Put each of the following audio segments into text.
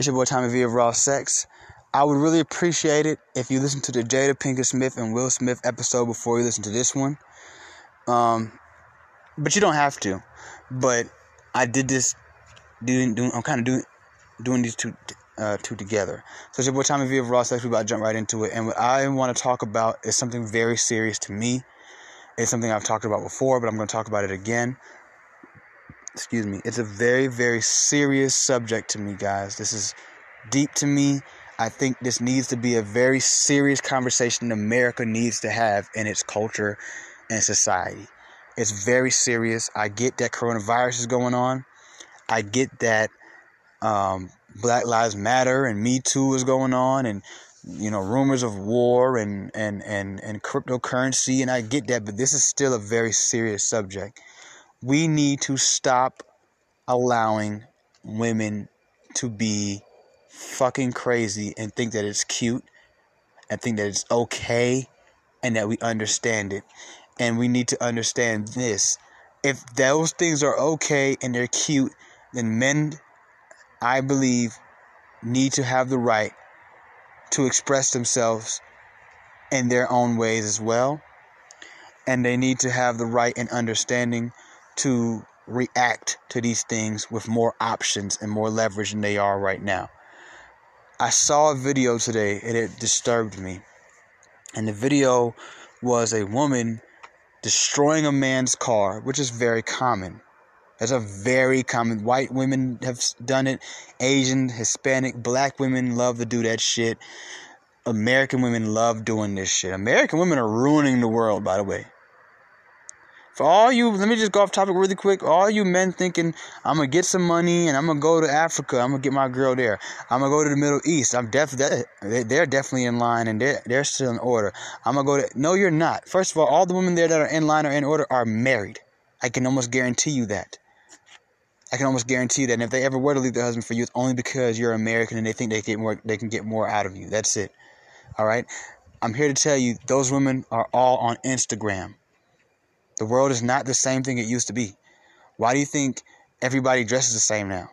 It's your boy Tommy V of Raw Sex. I would really appreciate it if you listen to the Jada Pinkett Smith and Will Smith episode before you listen to this one. Um, but you don't have to. But I did this. Doing, doing I'm kind of doing doing these two uh, two together. So it's your boy Tommy V of Raw Sex. We about to jump right into it. And what I want to talk about is something very serious to me. It's something I've talked about before, but I'm going to talk about it again. Excuse me. It's a very, very serious subject to me, guys. This is deep to me. I think this needs to be a very serious conversation America needs to have in its culture and society. It's very serious. I get that coronavirus is going on. I get that um, Black Lives Matter and Me Too is going on, and you know rumors of war and and and and cryptocurrency. And I get that, but this is still a very serious subject. We need to stop allowing women to be fucking crazy and think that it's cute and think that it's okay and that we understand it. And we need to understand this. If those things are okay and they're cute, then men, I believe, need to have the right to express themselves in their own ways as well. And they need to have the right and understanding to react to these things with more options and more leverage than they are right now. I saw a video today and it disturbed me. And the video was a woman destroying a man's car, which is very common. That's a very common. White women have done it. Asian, Hispanic, black women love to do that shit. American women love doing this shit. American women are ruining the world, by the way. For all you, let me just go off topic really quick. All you men thinking, I'm gonna get some money and I'm gonna go to Africa. I'm gonna get my girl there. I'm gonna go to the Middle East. I'm definitely, they're definitely in line and they're they're still in order. I'm gonna go to. No, you're not. First of all, all the women there that are in line or in order are married. I can almost guarantee you that. I can almost guarantee you that. And if they ever were to leave their husband for you, it's only because you're American and they think they get more. They can get more out of you. That's it. All right. I'm here to tell you, those women are all on Instagram. The world is not the same thing it used to be. Why do you think everybody dresses the same now?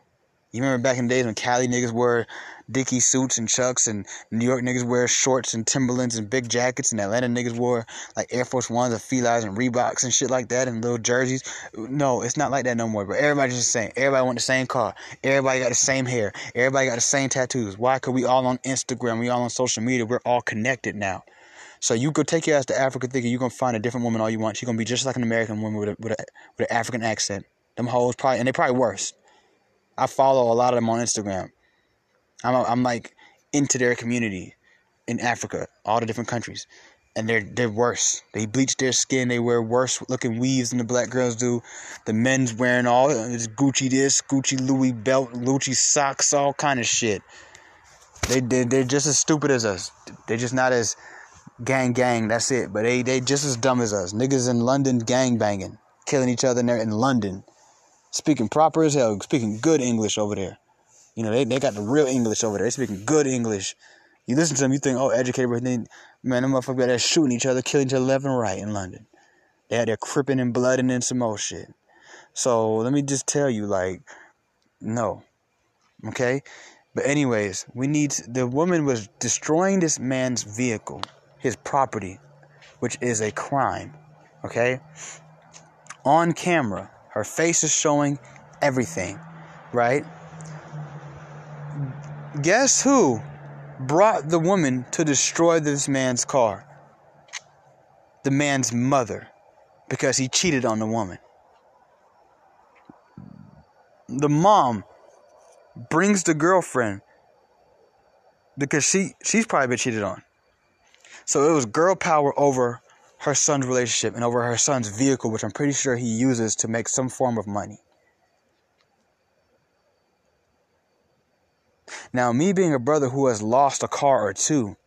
You remember back in the days when Cali niggas wore Dickie suits and Chucks, and New York niggas wear shorts and Timberlands and big jackets, and Atlanta niggas wore like Air Force Ones and Filas and Reeboks and shit like that, and little jerseys. No, it's not like that no more. But everybody's just the same. Everybody want the same car. Everybody got the same hair. Everybody got the same tattoos. Why? Cause we all on Instagram. We all on social media. We're all connected now. So you go take your ass to Africa thinking you're gonna find a different woman all you want. She's gonna be just like an American woman with a, with, a, with an African accent. Them hoes probably and they probably worse. I follow a lot of them on Instagram. I'm I'm like into their community in Africa, all the different countries, and they're they're worse. They bleach their skin. They wear worse looking weaves than the black girls do. The men's wearing all uh, this Gucci this, Gucci Louis belt, Gucci socks, all kind of shit. They they they're just as stupid as us. They're just not as gang gang, that's it. But they they just as dumb as us. Niggas in London gang banging, killing each other in there in London. Speaking proper as hell, speaking good English over there. You know, they, they got the real English over there. They speaking good English. You listen to them, you think, oh, educated, but then, man, them motherfuckers are shooting each other, killing each other left and right in London. They had their cripping and blood and then some more shit. So let me just tell you, like, no. Okay? But anyways, we need the woman was destroying this man's vehicle his property, which is a crime. Okay? On camera, her face is showing everything, right? Guess who brought the woman to destroy this man's car? The man's mother, because he cheated on the woman. The mom brings the girlfriend because she she's probably been cheated on. So it was girl power over her son's relationship and over her son's vehicle, which I'm pretty sure he uses to make some form of money. Now, me being a brother who has lost a car or two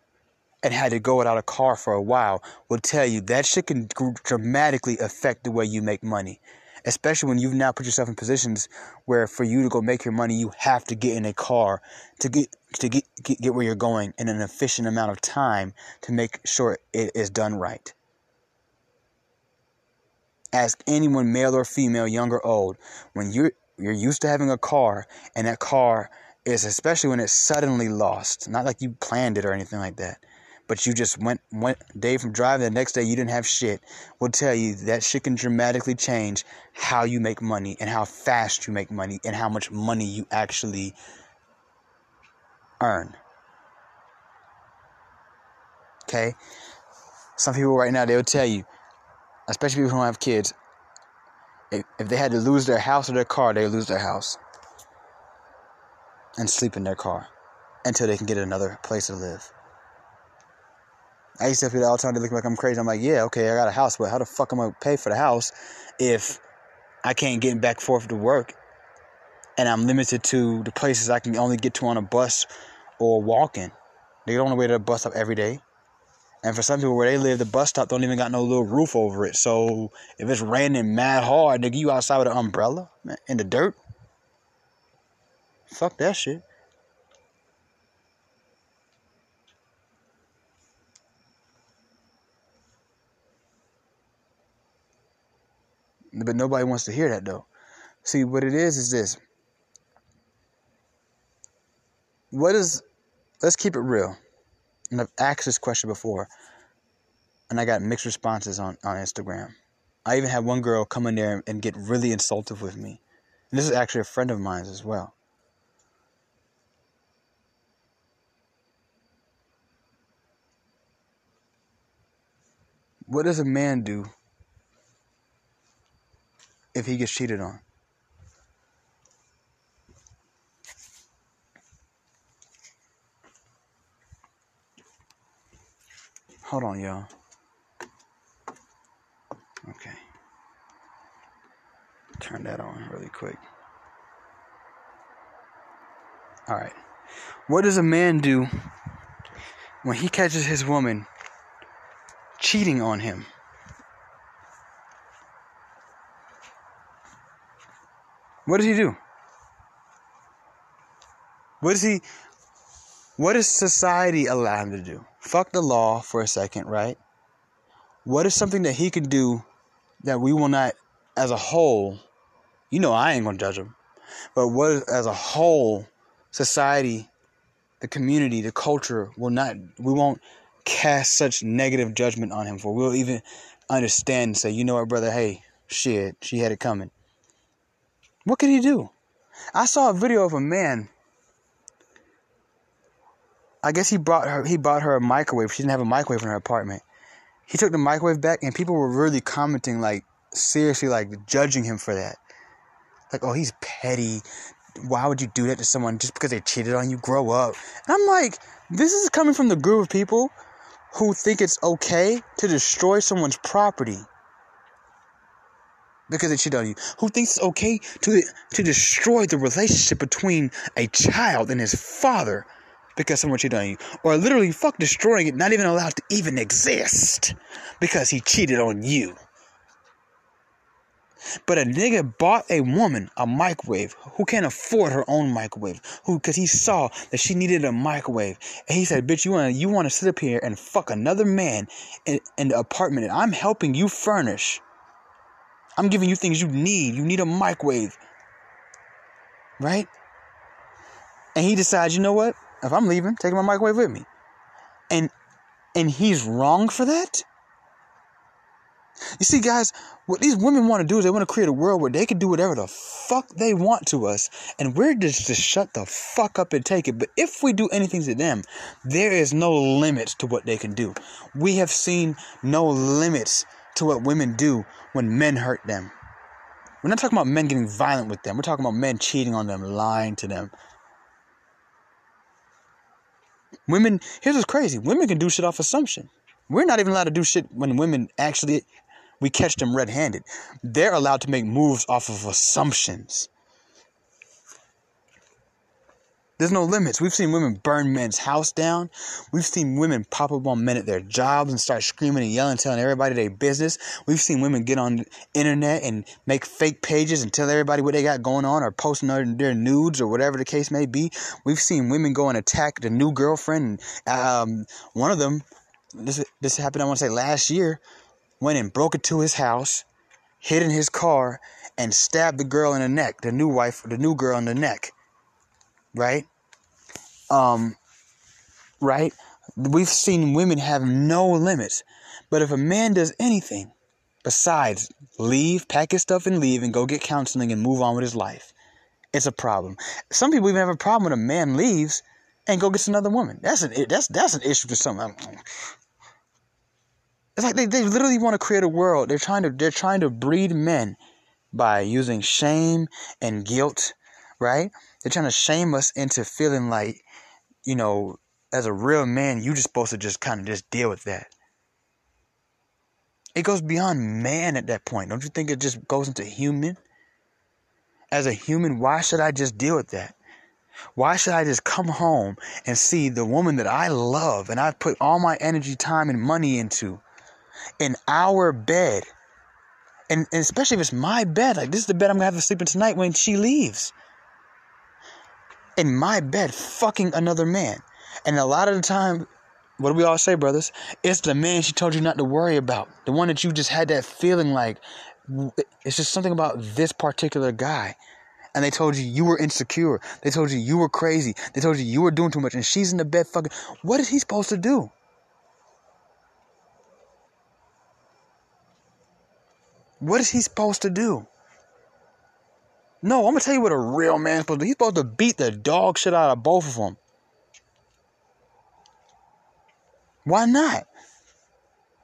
and had to go without a car for a while will tell you that shit can dramatically affect the way you make money especially when you've now put yourself in positions where for you to go make your money, you have to get in a car to get to get get, get where you're going in an efficient amount of time to make sure it is done right. Ask anyone, male or female, young or old, when you're you're used to having a car and that car is especially when it's suddenly lost. Not like you planned it or anything like that. But you just went one day from driving, the next day you didn't have shit. Will tell you that shit can dramatically change how you make money and how fast you make money and how much money you actually earn. Okay? Some people right now they'll tell you, especially people who don't have kids, if, if they had to lose their house or their car, they lose their house and sleep in their car until they can get another place to live. I used to tell people all the time they look like I'm crazy. I'm like, yeah, okay, I got a house, but how the fuck am I gonna pay for the house if I can't get back forth to work and I'm limited to the places I can only get to on a bus or walking? They don't to wait at a bus stop every day. And for some people where they live, the bus stop don't even got no little roof over it. So if it's raining mad hard, nigga, you outside with an umbrella in the dirt. Fuck that shit. But nobody wants to hear that though. See, what it is is this. What is, let's keep it real. And I've asked this question before, and I got mixed responses on, on Instagram. I even had one girl come in there and get really insultive with me. And this is actually a friend of mine as well. What does a man do if he gets cheated on? Hold on, y'all. Okay. Turn that on really quick. All right. What does a man do when he catches his woman cheating on him? What does he do? What does he what does society allow him to do? Fuck the law for a second, right? What is something that he could do that we will not, as a whole, you know, I ain't gonna judge him, but what as a whole, society, the community, the culture will not, we won't cast such negative judgment on him for. We'll even understand and say, you know what, brother, hey, shit, she had it coming. What could he do? I saw a video of a man I guess he brought her. He bought her a microwave. She didn't have a microwave in her apartment. He took the microwave back, and people were really commenting, like seriously, like judging him for that. Like, oh, he's petty. Why would you do that to someone just because they cheated on you? Grow up. And I'm like, this is coming from the group of people who think it's okay to destroy someone's property because they cheated on you. Who thinks it's okay to to destroy the relationship between a child and his father because someone cheated on you. Or literally fuck destroying it, not even allowed to even exist because he cheated on you. But a nigga bought a woman a microwave who can't afford her own microwave. Who, because he saw that she needed a microwave, and he said, "Bitch, you want you want to sit up here and fuck another man in, in the apartment that I'm helping you furnish? I'm giving you things you need. You need a microwave, right?" And he decides, you know what? If I'm leaving, taking my microwave with me. And and he's wrong for that? You see, guys, what these women want to do is they want to create a world where they can do whatever the fuck they want to us, and we're just to shut the fuck up and take it. But if we do anything to them, there is no limits to what they can do. We have seen no limits to what women do when men hurt them. We're not talking about men getting violent with them. We're talking about men cheating on them, lying to them, Women, here's what's crazy women can do shit off assumption. We're not even allowed to do shit when women actually, we catch them red handed. They're allowed to make moves off of assumptions. There's no limits. We've seen women burn men's house down. We've seen women pop up on men at their jobs and start screaming and yelling, telling everybody their business. We've seen women get on the internet and make fake pages and tell everybody what they got going on or posting their, nudes or whatever the case may be. We've seen women go and attack the new girlfriend. Um, one of them, this this happened I want to say last year, went and broke into his house, hid in his car, and stabbed the girl in the neck, the new wife, the new girl in the neck right? Um, right? We've seen women have no limits. But if a man does anything besides leave, pack his stuff and leave and go get counseling and move on with his life, it's a problem. Some people even have a problem when a man leaves and go gets another woman. That's an that's that's an issue for some. It's like they, they literally want to create a world. They're trying to they're trying to breed men by using shame and guilt, right? They're trying to shame us into feeling like, you know, as a real man, you're just supposed to just kind of just deal with that. It goes beyond man at that point. Don't you think it just goes into human? As a human, why should I just deal with that? Why should I just come home and see the woman that I love and I put all my energy, time, and money into in our bed? And, and especially if it's my bed, like this is the bed I'm gonna have to sleep in tonight when she leaves. In my bed, fucking another man. And a lot of the time, what do we all say, brothers? It's the man she told you not to worry about. The one that you just had that feeling like it's just something about this particular guy. And they told you you were insecure. They told you you were crazy. They told you you were doing too much. And she's in the bed fucking. What is he supposed to do? What is he supposed to do? No, I'm gonna tell you what a real man's supposed to do. He's supposed to beat the dog shit out of both of them. Why not?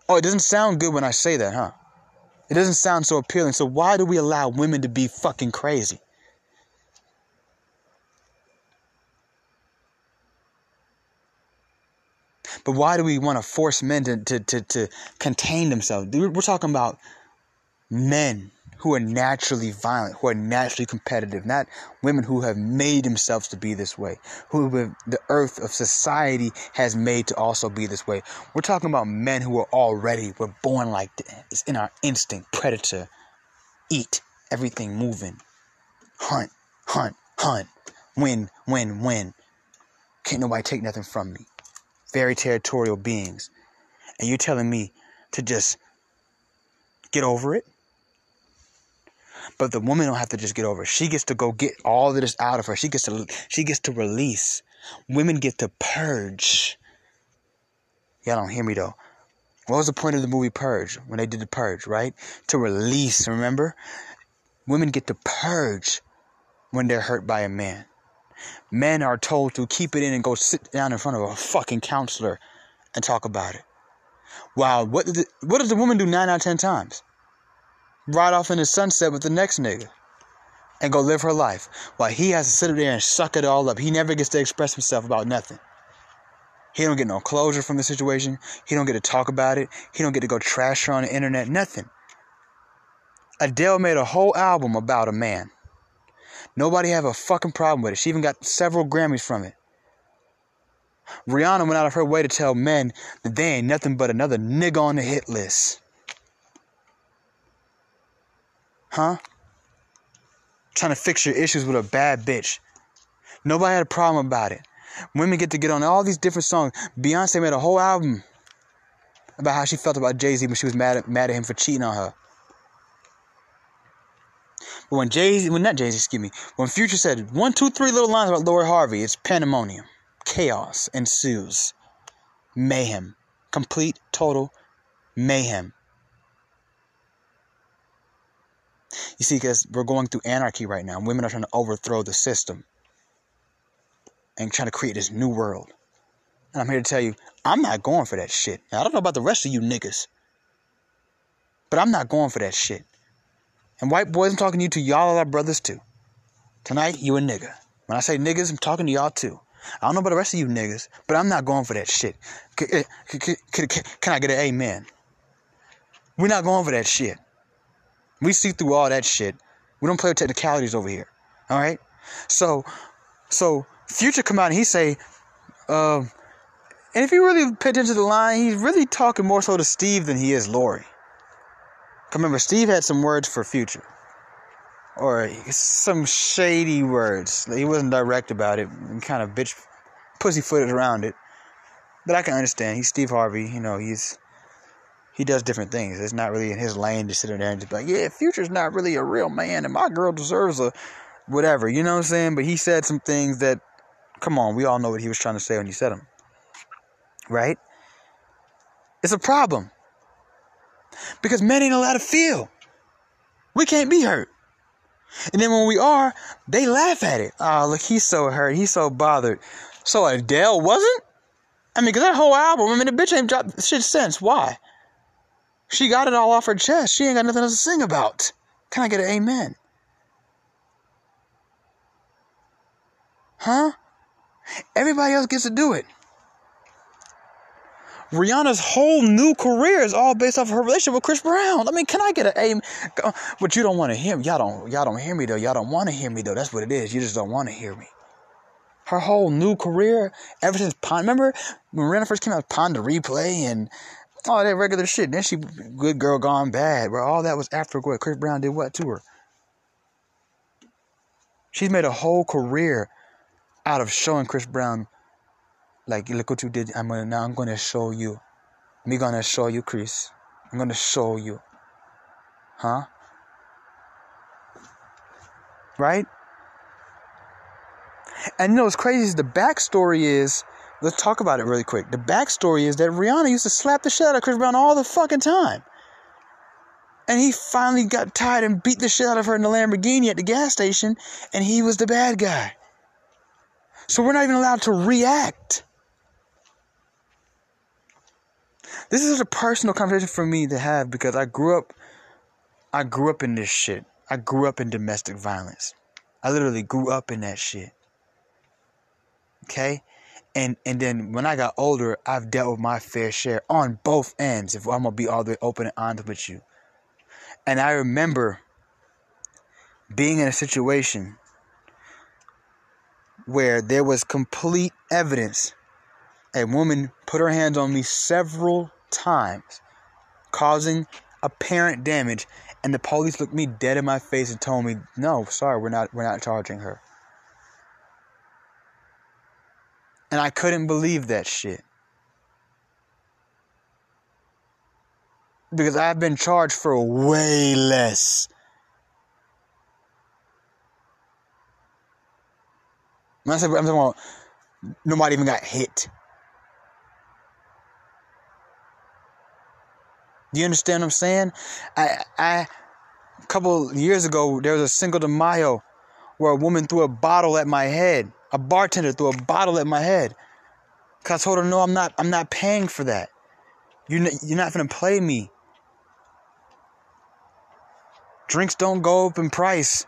Oh, it doesn't sound good when I say that, huh? It doesn't sound so appealing. So why do we allow women to be fucking crazy? But why do we want to force men to, to, to, to contain themselves? We're talking about men who are naturally violent, who are naturally competitive, not women who have made themselves to be this way, who the earth of society has made to also be this way. We're talking about men who are already, we're born like this. It's in our instinct, predator, eat, everything moving, hunt, hunt, hunt, win, win, win. Can't nobody take nothing from me. Very territorial beings. And you're telling me to just get over it? But the woman don't have to just get over. It. She gets to go get all of this out of her. She gets to she gets to release. Women get to purge. Y'all don't hear me though. What was the point of the movie Purge when they did the purge, right? To release, remember? Women get to purge when they're hurt by a man. Men are told to keep it in and go sit down in front of a fucking counselor and talk about it. Wow, what what does the woman do nine out of ten times? Ride off in the sunset with the next nigga and go live her life while he has to sit up there and suck it all up. He never gets to express himself about nothing. He don't get no closure from the situation. He don't get to talk about it. He don't get to go trash her on the internet. Nothing. Adele made a whole album about a man. Nobody have a fucking problem with it. She even got several Grammys from it. Rihanna went out of her way to tell men that they ain't nothing but another nigga on the hit list. Huh? Trying to fix your issues with a bad bitch. Nobody had a problem about it. Women get to get on all these different songs. Beyonce made a whole album about how she felt about Jay Z when she was mad at, mad at him for cheating on her. But when Jay Z, when not Jay Z, excuse me, when Future said one, two, three little lines about Lori Harvey, it's pandemonium. Chaos ensues. Mayhem. Complete, total mayhem. You see, because we're going through anarchy right now. Women are trying to overthrow the system and trying to create this new world. And I'm here to tell you, I'm not going for that shit. Now, I don't know about the rest of you niggas, but I'm not going for that shit. And white boys, I'm talking to you too. Y'all are our brothers too. Tonight, you a nigga. When I say niggas, I'm talking to y'all too. I don't know about the rest of you niggas, but I'm not going for that shit. Can, can, can, can I get an amen? We're not going for that shit. We see through all that shit. We don't play with technicalities over here. All right. So, so Future come out and he say, um, and if you really pay attention to the line, he's really talking more so to Steve than he is Lori. Remember, Steve had some words for Future, or some shady words. He wasn't direct about it, and kind of bitch, pussyfooted around it. But I can understand. He's Steve Harvey. You know, he's he does different things. It's not really in his lane to sit in there and just be like, yeah, Future's not really a real man and my girl deserves a whatever. You know what I'm saying? But he said some things that Come on, we all know what he was trying to say when he said them. Right? It's a problem. Because men ain't allowed to feel. We can't be hurt. And then when we are, they laugh at it. Oh, look, he's so hurt. He's so bothered. So Adele wasn't? I mean, because that whole album, I mean, the bitch ain't dropped shit since. Why? She got it all off her chest. She ain't got nothing else to sing about. Can I get an amen? Huh? Everybody else gets to do it. Rihanna's whole new career is all based off of her relationship with Chris Brown. I mean, can I get an aim? But you don't want to hear me. Y'all don't. Y'all don't hear me though. Y'all don't want to hear me though. That's what it is. You just don't want to hear me. Her whole new career, ever since Pon. Remember when Rihanna first came out, Pon de Replay and all that regular shit. Then she, Good Girl Gone Bad, where all that was after what Chris Brown did what to her. She's made a whole career out of showing Chris Brown like, look what you did. I'm gonna now. I'm gonna show you. Me gonna show you, Chris. I'm gonna show you. Huh? Right? And you know what's crazy is the backstory is. Let's talk about it really quick. The backstory is that Rihanna used to slap the shit out of Chris Brown all the fucking time. And he finally got tired and beat the shit out of her in the Lamborghini at the gas station, and he was the bad guy. So we're not even allowed to react. This is a personal conversation for me to have because I grew up I grew up in this shit. I grew up in domestic violence. I literally grew up in that shit. Okay? And and then when I got older, I've dealt with my fair share on both ends, if I'm gonna be all the way open and honest with you. And I remember being in a situation where there was complete evidence a woman put her hands on me several times, causing apparent damage, and the police looked me dead in my face and told me, "No, sorry, we're not we're not charging her." And I couldn't believe that shit. Because I've been charged for way less. I'm talking about nobody even got hit. Do you understand what I'm saying? I, I, a couple years ago, there was a Cinco de Mayo where a woman threw a bottle at my head. A bartender threw a bottle at my head. Cause I told her, no, I'm not, I'm not paying for that. You're not, you're not gonna play me. Drinks don't go up in price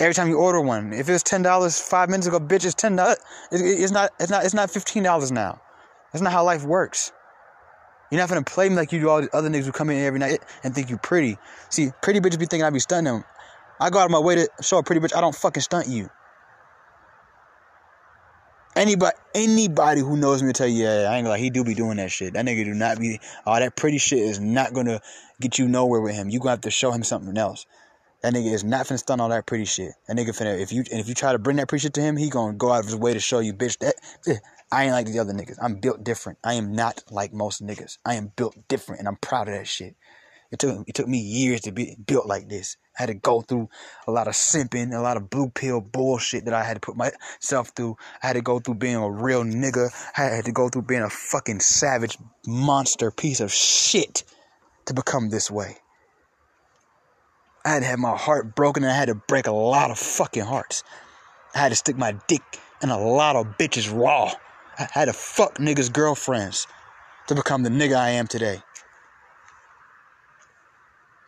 every time you order one. If it was ten dollars five minutes ago, bitch, it's ten dollars. It's not, it's not, it's not fifteen dollars now. That's not how life works. You're not gonna play me like you do all the other niggas who come in every night and think you're pretty. See, pretty bitches be thinking I be stunting them. I go out of my way to show a pretty bitch I don't fucking stunt you. Anybody, anybody who knows me will tell you, yeah, I ain't lie, he do be doing that shit. That nigga do not be, oh, that pretty shit is not gonna get you nowhere with him. You gonna have to show him something else. That nigga is not finna stun all that pretty shit. That nigga finna, if you, and if you try to bring that pretty shit to him, he gonna go out of his way to show you, bitch, that, eh, I ain't like the other niggas. I'm built different. I am not like most niggas. I am built different, and I'm proud of that shit. It took it took me years to be built like this. I had to go through a lot of simping, a lot of blue pill bullshit that I had to put myself through. I had to go through being a real nigga. I had to go through being a fucking savage monster piece of shit to become this way. I had to have my heart broken and I had to break a lot of fucking hearts. I had to stick my dick in a lot of bitches raw. I had to fuck niggas' girlfriends to become the nigga I am today.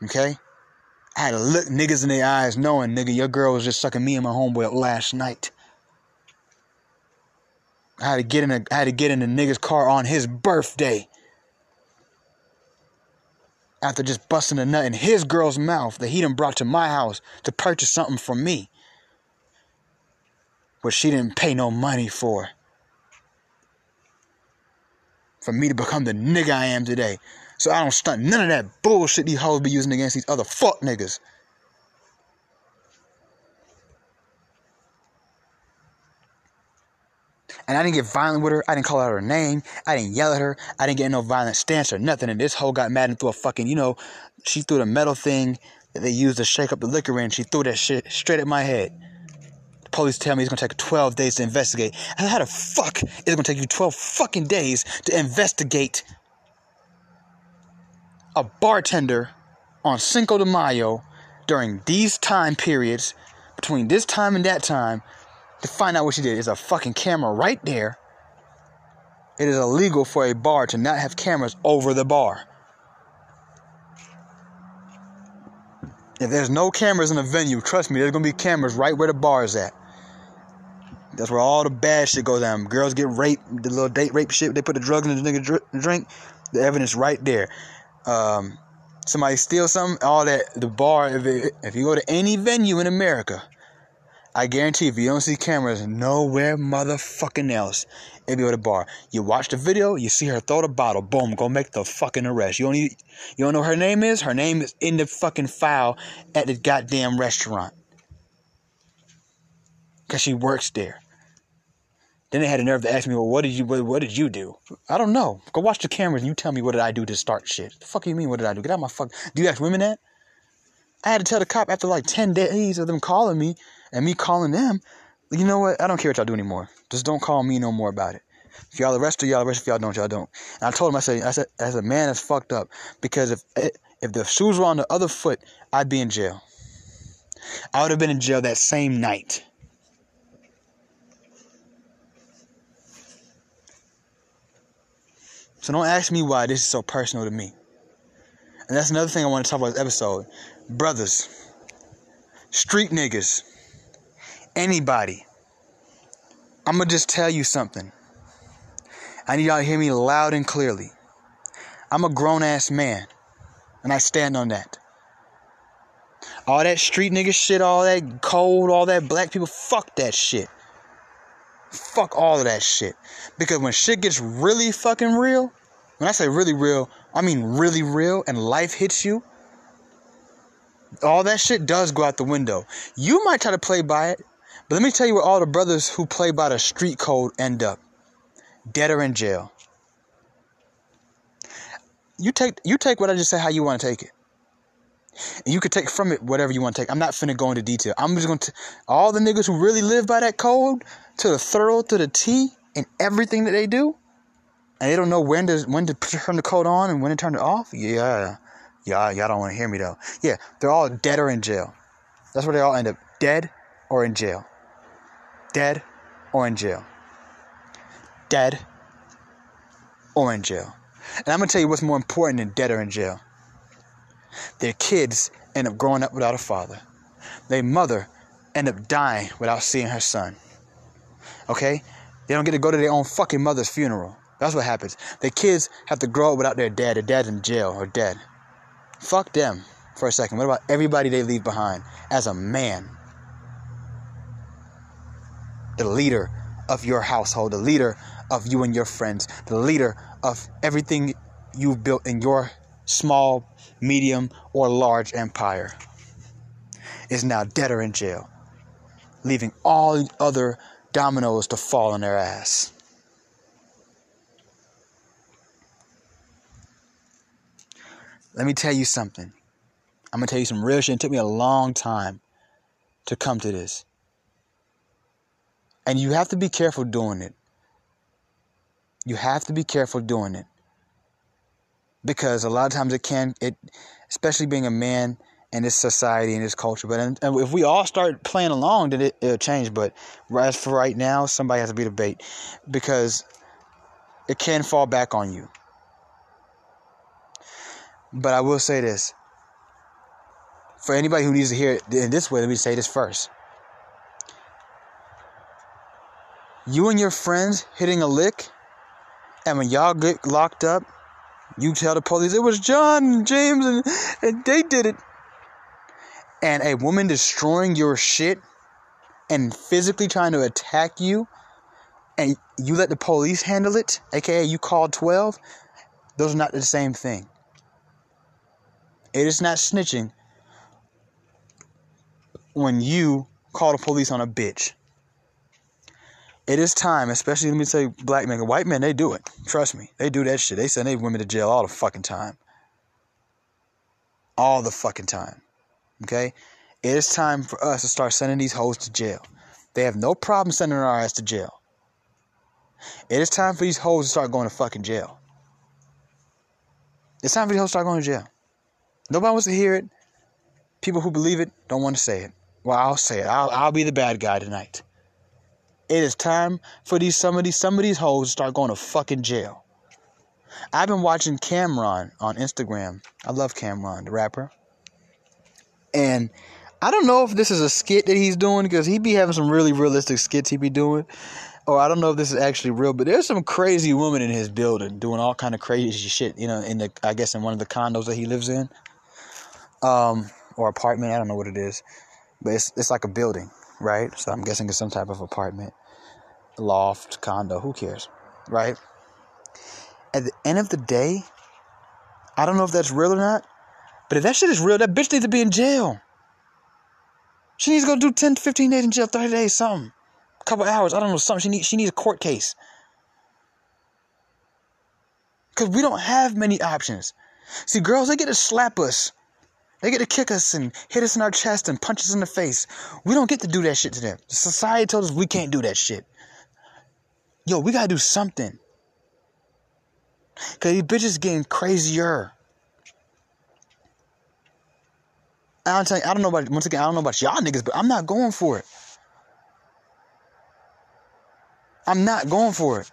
Okay? I had to look niggas in their eyes knowing, nigga, your girl was just sucking me and my homeboy last night. I had to get in a I had to get in the nigga's car on his birthday. After just busting a nut in his girl's mouth that he done brought to my house to purchase something from me. What she didn't pay no money for for me to become the nigga I am today. So I don't stunt none of that bullshit these hoes be using against these other fuck niggas. And I didn't get violent with her. I didn't call out her name. I didn't yell at her. I didn't get no violent stance or nothing. And this hoe got mad and threw a fucking, you know, she threw the metal thing that they used to shake up the liquor in. She threw that shit straight at my head. The police tell me it's gonna take 12 days to investigate. How the fuck is it gonna take you 12 fucking days to investigate a bartender on Cinco de Mayo during these time periods, between this time and that time, to find out what she did? Is a fucking camera right there. It is illegal for a bar to not have cameras over the bar. If there's no cameras in the venue, trust me, there's gonna be cameras right where the bar is at. That's where all the bad shit goes down. Girls get raped, the little date rape shit. They put the drugs in the nigga drink. The evidence right there. Um, somebody steals something, all that. The bar. If, it, if you go to any venue in America, I guarantee if you don't see cameras nowhere motherfucking else, it'll be at the bar. You watch the video, you see her throw the bottle, boom, go make the fucking arrest. You don't need, you don't know her name is? Her name is in the fucking file at the goddamn restaurant. Cause she works there. Then they had the nerve to ask me, "Well, what did you what, what, did you do?" I don't know. Go watch the cameras and you tell me what did I do to start shit. The fuck you mean? What did I do? Get out my fuck. Do you ask women that? I had to tell the cop after like ten days of them calling me and me calling them. You know what? I don't care what y'all do anymore. Just don't call me no more about it. If y'all arrest her, y'all arrest. If y'all don't, y'all don't. And I told him, I said, I said, as a man, that's fucked up because if eh, if the shoes were on the other foot, I'd be in jail. I would have been in jail that same night. So don't ask me why this is so personal to me. And that's another thing I want to talk about this episode. Brothers, street niggas, anybody. I'm going to just tell you something. I need y'all to hear me loud and clearly. I'm a grown ass man, and I stand on that. All that street nigga shit, all that cold, all that black people, fuck that shit. Fuck all of that shit. Because when shit gets really fucking real, when I say really real, I mean really real, and life hits you, all that shit does go out the window. You might try to play by it, but let me tell you where all the brothers who play by the street code end up dead or in jail. You take you take what I just said how you want to take it. And you could take from it whatever you want to take. I'm not finna go into detail. I'm just gonna t- all the niggas who really live by that code to the thorough to the T in everything that they do, and they don't know when to when to turn the code on and when to turn it off. Yeah, yeah, y'all don't want to hear me though. Yeah, they're all dead or in jail. That's where they all end up: dead or in jail. Dead or in jail. Dead or in jail. And I'm gonna tell you what's more important than dead or in jail. Their kids end up growing up without a father. Their mother end up dying without seeing her son. Okay? They don't get to go to their own fucking mother's funeral. That's what happens. The kids have to grow up without their dad. Their dad's in jail or dead. Fuck them for a second. What about everybody they leave behind as a man? The leader of your household, the leader of you and your friends, the leader of everything you've built in your small, medium, or large empire is now dead or in jail, leaving all other dominoes to fall on their ass. Let me tell you something. I'm gonna tell you some real shit. It took me a long time to come to this. And you have to be careful doing it. You have to be careful doing it. Because a lot of times it can it especially being a man in this society and this culture. But and if we all start playing along, then it, will change. But as for right now, somebody has to be the bait because it can fall back on you. But I will say this. For anybody who needs to hear it in this way, let me say this first. You and your friends hitting a lick, and when y'all get locked up, you tell the police it was John and James and, and they did it. And a woman destroying your shit and physically trying to attack you, and you let the police handle it, aka you called 12, those are not the same thing. It is not snitching when you call the police on a bitch. It is time, especially let me say black men. White men, they do it. Trust me. They do that shit. They send their women to jail all the fucking time. All the fucking time. Okay? It is time for us to start sending these hoes to jail. They have no problem sending our ass to jail. It is time for these hoes to start going to fucking jail. It's time for these hoes to start going to jail. Nobody wants to hear it. People who believe it don't want to say it. Well, I'll say it. I'll, I'll be the bad guy tonight. It is time for these some of these some of these hoes to start going to fucking jail. I've been watching Cam'ron on Instagram. I love Cam'ron, the rapper. And I don't know if this is a skit that he's doing because he'd be having some really realistic skits he'd be doing. Or I don't know if this is actually real, but there's some crazy woman in his building doing all kind of crazy shit, you know, in the I guess in one of the condos that he lives in. Um or apartment, I don't know what it is. But it's it's like a building, right? So I'm guessing it's some type of apartment, loft, condo, who cares, right? At the end of the day, I don't know if that's real or not, but if that shit is real, that bitch needs to be in jail. She needs to go do 10 15 days in jail, 30 days, something. A couple hours, I don't know, something. She needs, she needs a court case. Because we don't have many options. See, girls, they get to slap us. They get to kick us and hit us in our chest and punch us in the face. We don't get to do that shit to them. Society told us we can't do that shit. Yo, we gotta do something. Cause these bitches getting crazier. I don't, tell you, I don't know about once again. I don't know about y'all niggas, but I'm not going for it. I'm not going for it.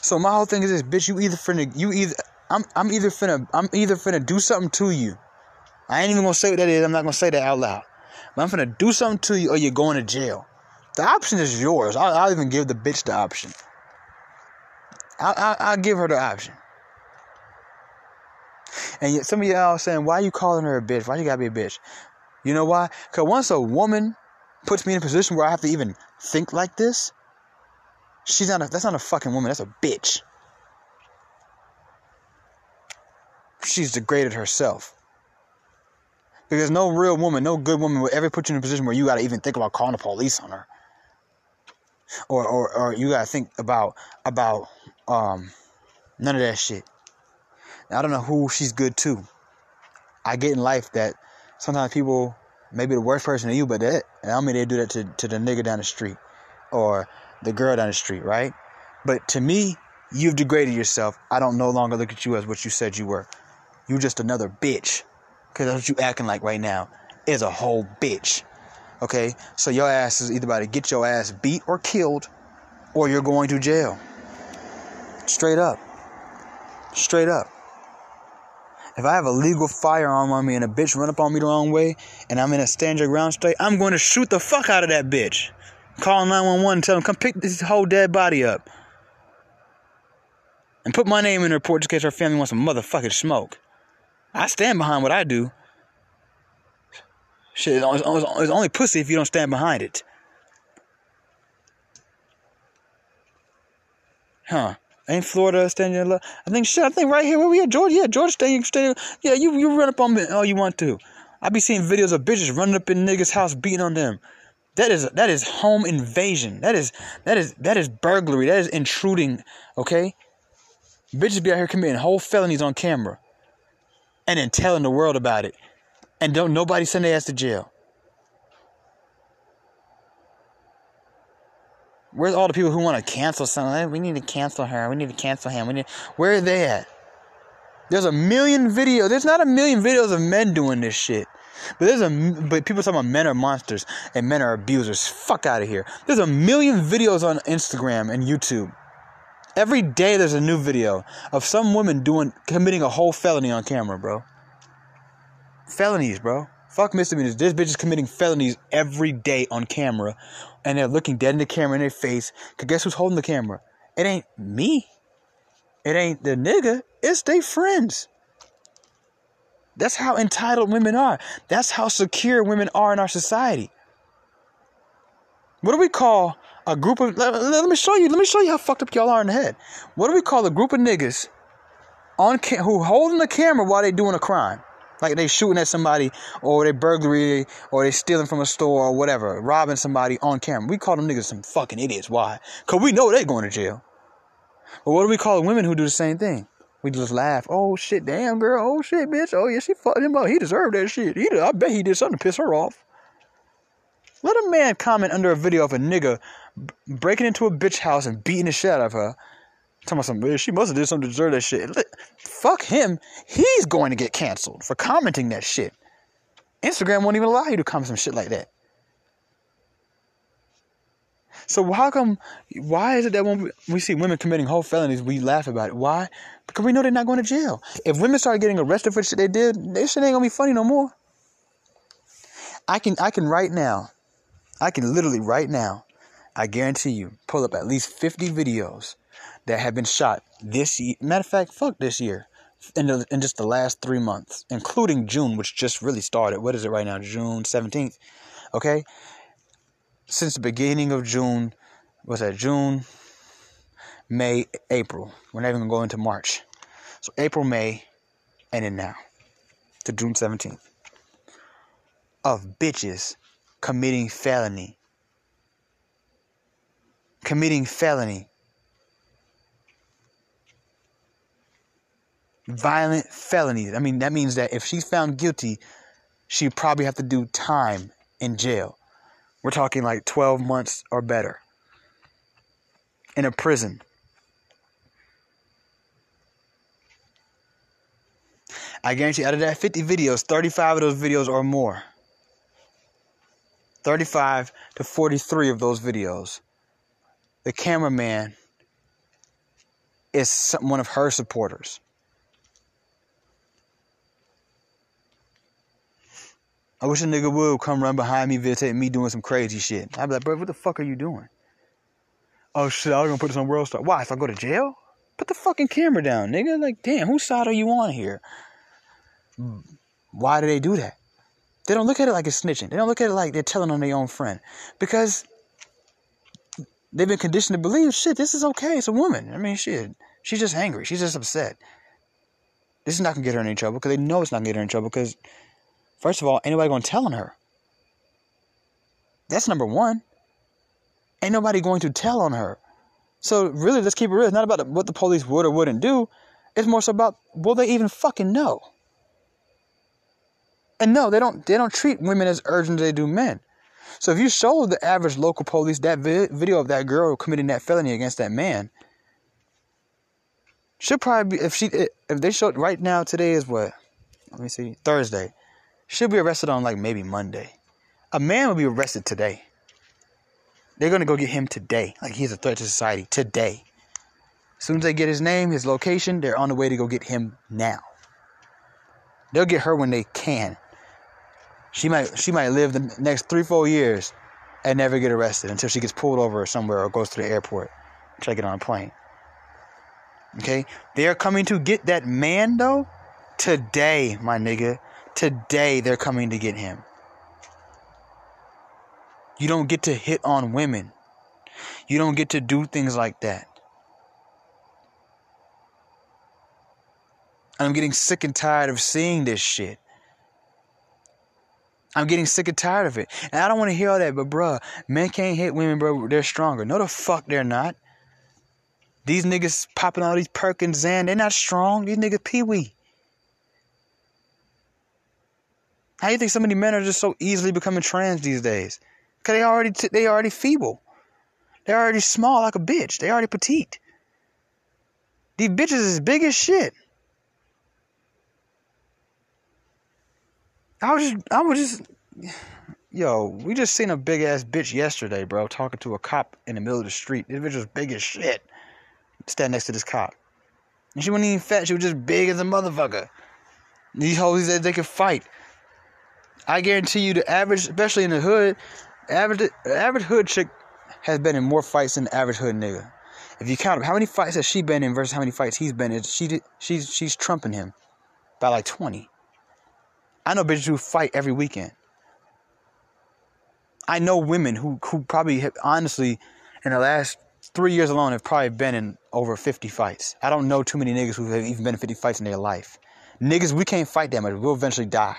So my whole thing is this, bitch. You either finna, you either, I'm, I'm either finna, I'm either finna do something to you. I ain't even gonna say what that is. I'm not gonna say that out loud. But I'm finna do something to you, or you're going to jail. The option is yours. I'll, I'll even give the bitch the option. I'll, I'll, I'll give her the option. And yet some of y'all saying, why you calling her a bitch? Why you gotta be a bitch? You know why? Because once a woman puts me in a position where I have to even think like this, she's not a, that's not a fucking woman, that's a bitch. She's degraded herself. Because no real woman, no good woman will ever put you in a position where you gotta even think about calling the police on her. Or or, or you gotta think about about um none of that shit. I don't know who she's good to. I get in life that sometimes people may be the worst person to you, but that I don't mean they do that to, to the nigga down the street or the girl down the street, right? But to me, you've degraded yourself. I don't no longer look at you as what you said you were. You're just another bitch. Cause that's what you acting like right now. Is a whole bitch. Okay? So your ass is either about to get your ass beat or killed, or you're going to jail. Straight up. Straight up. If I have a legal firearm on me and a bitch run up on me the wrong way and I'm in a stand your ground state, I'm going to shoot the fuck out of that bitch. Call 911 and tell them, come pick this whole dead body up. And put my name in the report just in case her family wants some motherfucking smoke. I stand behind what I do. Shit, it's only, it's only pussy if you don't stand behind it. Huh. Ain't Florida standing in love? I think shit. I think right here where we at, Georgia. Yeah, Georgia standing. standing yeah, you you run up on me all you want to. I be seeing videos of bitches running up in niggas' house beating on them. That is that is home invasion. That is that is that is burglary. That is intruding. Okay, bitches be out here committing whole felonies on camera, and then telling the world about it, and don't nobody send their ass to jail. Where's all the people who want to cancel something? We need to cancel her. We need to cancel him. We need. Where are they at? There's a million videos. There's not a million videos of men doing this shit. But there's a but people talking about men are monsters and men are abusers. Fuck out of here. There's a million videos on Instagram and YouTube. Every day there's a new video of some woman doing committing a whole felony on camera, bro. Felonies, bro. Fuck misdemeanors. This bitch is committing felonies every day on camera and they're looking dead in the camera in their face. Cause guess who's holding the camera? It ain't me. It ain't the nigga. It's they friends. That's how entitled women are. That's how secure women are in our society. What do we call a group of? Let, let me show you. Let me show you how fucked up y'all are in the head. What do we call a group of niggas on cam- who holding the camera while they doing a crime? Like they shooting at somebody, or they burglary, or they stealing from a store, or whatever, robbing somebody on camera. We call them niggas some fucking idiots. Why? Cause we know they going to jail. But what do we call women who do the same thing? We just laugh. Oh shit, damn girl. Oh shit, bitch. Oh yeah, she fucked him up. He deserved that shit. He, I bet he did something to piss her off. Let a man comment under a video of a nigga breaking into a bitch house and beating the shit out of her. Talking about bitch. she must have did something to deserve that shit. Fuck him. He's going to get canceled for commenting that shit. Instagram won't even allow you to comment some shit like that. So how come? Why is it that when we see women committing whole felonies, we laugh about it? Why? Because we know they're not going to jail. If women start getting arrested for shit they did, this shit ain't gonna be funny no more. I can, I can right now, I can literally right now, I guarantee you, pull up at least 50 videos that have been shot this year. Matter of fact, fuck this year. In, the, in just the last three months, including June, which just really started. What is it right now? June 17th. Okay? Since the beginning of June, was that June, May, April. We're not even going to go into March. So April, May, and then now to June 17th. Of bitches committing felony. Committing felony violent felonies. I mean, that means that if she's found guilty, she'd probably have to do time in jail. We're talking like 12 months or better in a prison. I guarantee out of that 50 videos, 35 of those videos or more. 35 to 43 of those videos. The cameraman is one of her supporters. I wish a nigga would come run behind me, videotape me doing some crazy shit. I'd be like, bro, what the fuck are you doing? Oh shit, I was gonna put this on World Star. Why? If I go to jail? Put the fucking camera down, nigga. Like, damn, whose side are you on here? Why do they do that? They don't look at it like it's snitching. They don't look at it like they're telling on their own friend. Because they've been conditioned to believe, shit, this is okay. It's a woman. I mean, shit. She's just angry. She's just upset. This is not gonna get her in any trouble because they know it's not gonna get her in trouble because First of all, ain't nobody to tell on her. That's number one. Ain't nobody going to tell on her. So really, let's keep it real. It's not about what the police would or wouldn't do. It's more so about will they even fucking know? And no, they don't. They don't treat women as urgent as they do men. So if you show the average local police that vi- video of that girl committing that felony against that man, she'll probably be if she if they showed right now today is what? Let me see Thursday. She'll be arrested on like maybe Monday. A man will be arrested today. They're gonna go get him today. Like he's a threat to society today. As soon as they get his name, his location, they're on the way to go get him now. They'll get her when they can. She might she might live the next three, four years and never get arrested until she gets pulled over somewhere or goes to the airport. Try to get on a plane. Okay? They are coming to get that man though today, my nigga. Today they're coming to get him. You don't get to hit on women. You don't get to do things like that. I'm getting sick and tired of seeing this shit. I'm getting sick and tired of it. And I don't want to hear all that, but bruh, men can't hit women, bro. They're stronger. No, the fuck they're not. These niggas popping all these Perkins and they're not strong. These niggas pee wee. How do you think so many men are just so easily becoming trans these days? Cause they already t- they already feeble. They're already small like a bitch. They already petite. These bitches is big as shit. I was just, I was just, yo, we just seen a big ass bitch yesterday, bro, talking to a cop in the middle of the street. This bitch was big as shit. Stand next to this cop. And she wasn't even fat, she was just big as a motherfucker. These hoes said they could fight. I guarantee you, the average, especially in the hood, average average hood chick has been in more fights than the average hood nigga. If you count up how many fights has she been in versus how many fights he's been in, she she's she's trumping him by like twenty. I know bitches who fight every weekend. I know women who who probably have, honestly in the last three years alone have probably been in over fifty fights. I don't know too many niggas who have even been in fifty fights in their life. Niggas, we can't fight that much. We'll eventually die.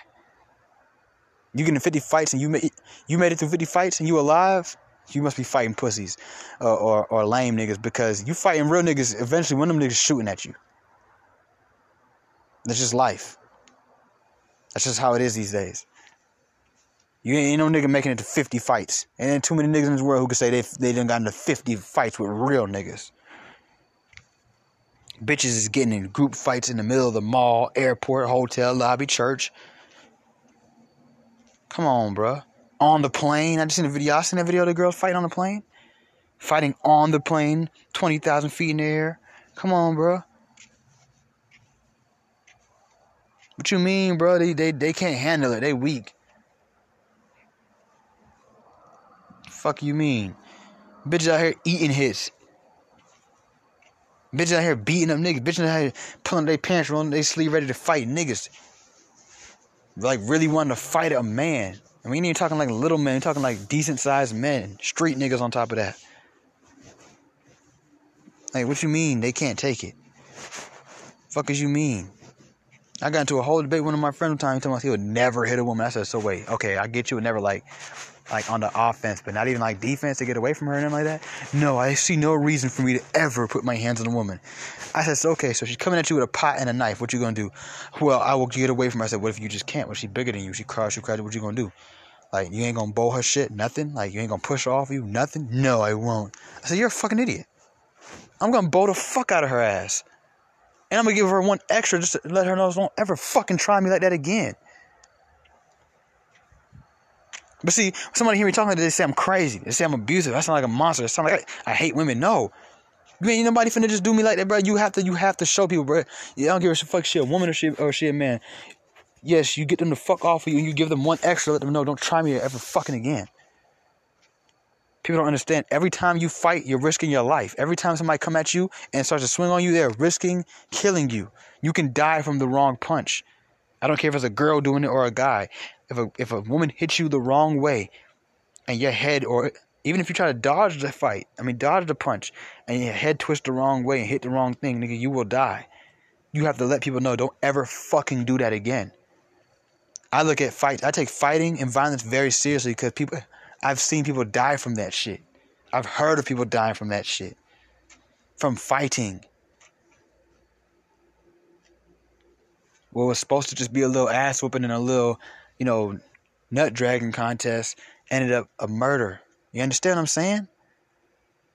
You get in 50 fights and you made you made it through 50 fights and you alive, you must be fighting pussies or, or, or lame niggas because you fighting real niggas. Eventually, one of them niggas shooting at you. That's just life. That's just how it is these days. You ain't no nigga making it to 50 fights. And then too many niggas in this world who can say they they done got into 50 fights with real niggas. Bitches is getting in group fights in the middle of the mall, airport, hotel, lobby, church. Come on, bruh. On the plane. I just seen a video. I seen a video of the girls fighting on the plane. Fighting on the plane, 20,000 feet in the air. Come on, bruh. What you mean, bro? They, they, they can't handle it. They weak. Fuck you mean? Bitches out here eating hits. Bitches out here beating up niggas. Bitches out here pulling their pants, rolling their sleeve, ready to fight niggas. Like really wanting to fight a man. I mean, ain't talking like little men. You're talking like decent sized men, street niggas on top of that. Like, what you mean they can't take it? Fuck as you mean? I got into a whole debate with one of my friends one time. He told me he would never hit a woman. I said, so wait, okay, I get you would never like like on the offense, but not even like defense to get away from her and like that. No, I see no reason for me to ever put my hands on a woman. I said, okay, so she's coming at you with a pot and a knife. What you gonna do? Well, I will get away from her. I said, what if you just can't? Well, she bigger than you. She crouch, you crouch. What you gonna do? Like you ain't gonna bowl her shit, nothing. Like you ain't gonna push her off you, nothing. No, I won't. I said, you're a fucking idiot. I'm gonna bowl the fuck out of her ass. And I'm gonna give her one extra just to let her know don't ever fucking try me like that again. But see, somebody hear me talking, they say I'm crazy. They say I'm abusive. I sound like a monster. I sound like I, hate women. No. You ain't nobody finna just do me like that, bro. You have to, you have to show people, bro. I don't give a fuck shit, a woman or shit or shit, man. Yes, you get them to fuck off of you and you give them one extra, let them know, don't try me ever fucking again. People don't understand. Every time you fight, you're risking your life. Every time somebody come at you and starts to swing on you, they're risking killing you. You can die from the wrong punch. I don't care if it's a girl doing it or a guy. If a if a woman hits you the wrong way, and your head or even if you try to dodge the fight, I mean dodge the punch, and your head twists the wrong way and hit the wrong thing, nigga, you will die. You have to let people know, don't ever fucking do that again. I look at fights. I take fighting and violence very seriously because people I've seen people die from that shit. I've heard of people dying from that shit. From fighting. What was supposed to just be a little ass whooping and a little, you know, nut dragging contest ended up a murder. You understand what I'm saying?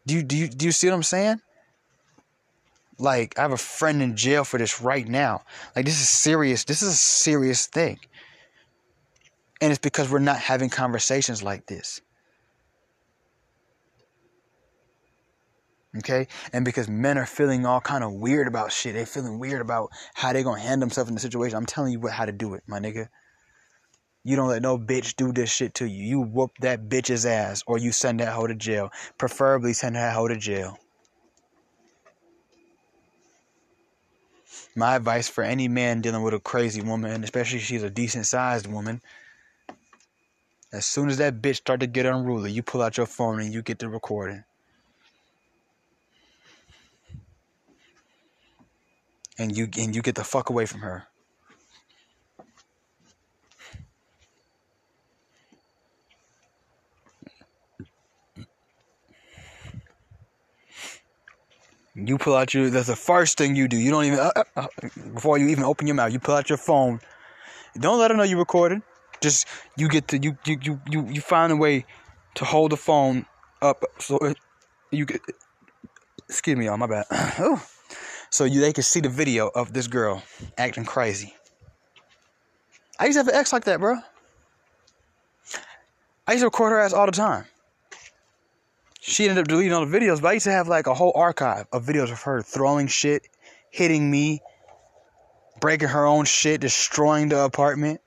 Do you do you do you see what I'm saying? Like I have a friend in jail for this right now. Like this is serious. This is a serious thing. And it's because we're not having conversations like this. Okay? And because men are feeling all kind of weird about shit. They feeling weird about how they gonna handle themselves in the situation. I'm telling you what how to do it, my nigga. You don't let no bitch do this shit to you. You whoop that bitch's ass or you send that hoe to jail. Preferably send that hoe to jail. My advice for any man dealing with a crazy woman, especially if she's a decent sized woman, as soon as that bitch start to get unruly, you pull out your phone and you get the recording. And you and you get the fuck away from her. You pull out your. That's the first thing you do. You don't even uh, uh, uh before you even open your mouth. You pull out your phone. Don't let her know you're recording. Just you get to you you you you, you find a way to hold the phone up so it, you get. Excuse me, y'all. My bad. oh, so you they can see the video of this girl acting crazy. I used to have an ex like that, bro. I used to record her ass all the time. She ended up deleting all the videos, but I used to have like a whole archive of videos of her throwing shit, hitting me, breaking her own shit, destroying the apartment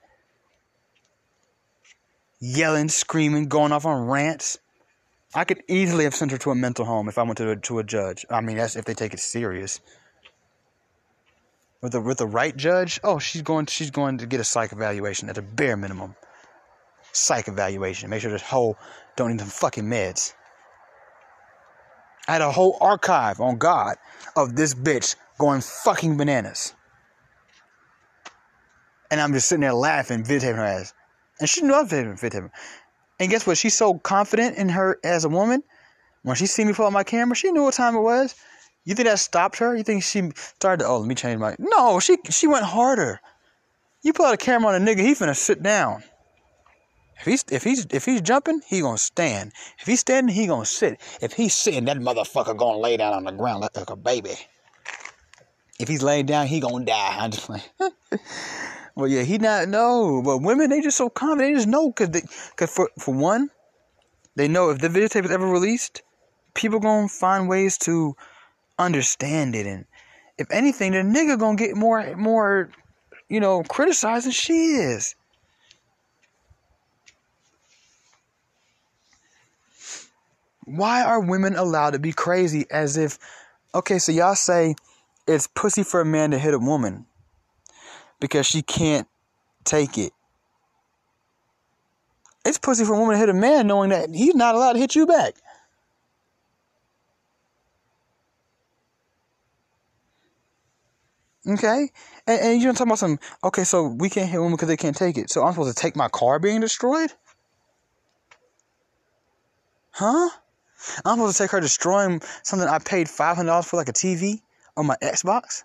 yelling, screaming, going off on rants. I could easily have sent her to a mental home if I went to a, to a judge. I mean, that's if they take it serious. With the with the right judge, oh, she's going she's going to get a psych evaluation at the bare minimum. Psych evaluation. Make sure this whole don't need some fucking meds. I had a whole archive on God of this bitch going fucking bananas. And I'm just sitting there laughing, videotaping her ass. And she knew I fit him. And guess what? She's so confident in her as a woman. When she see me pull out my camera, she knew what time it was. You think that stopped her? You think she started to, oh, let me change my. No, she she went harder. You pull out a camera on a nigga, he finna sit down. If he's if he's if he's jumping, he gonna stand. If he's standing, he gonna sit. If he's sitting, that motherfucker gonna lay down on the ground like, like a baby. If he's laying down, he gonna die. I'm just like, well, yeah, he not know. But women, they just so confident. They just know because they, cause for for one, they know if the videotape is ever released, people gonna find ways to understand it, and if anything, the nigga gonna get more more, you know, criticized than she is. Why are women allowed to be crazy as if, okay, so y'all say it's pussy for a man to hit a woman because she can't take it. It's pussy for a woman to hit a man knowing that he's not allowed to hit you back. Okay? And, and you're talking about some, okay, so we can't hit women because they can't take it. So I'm supposed to take my car being destroyed? Huh? I'm supposed to take her destroying something I paid $500 for, like a TV on my Xbox?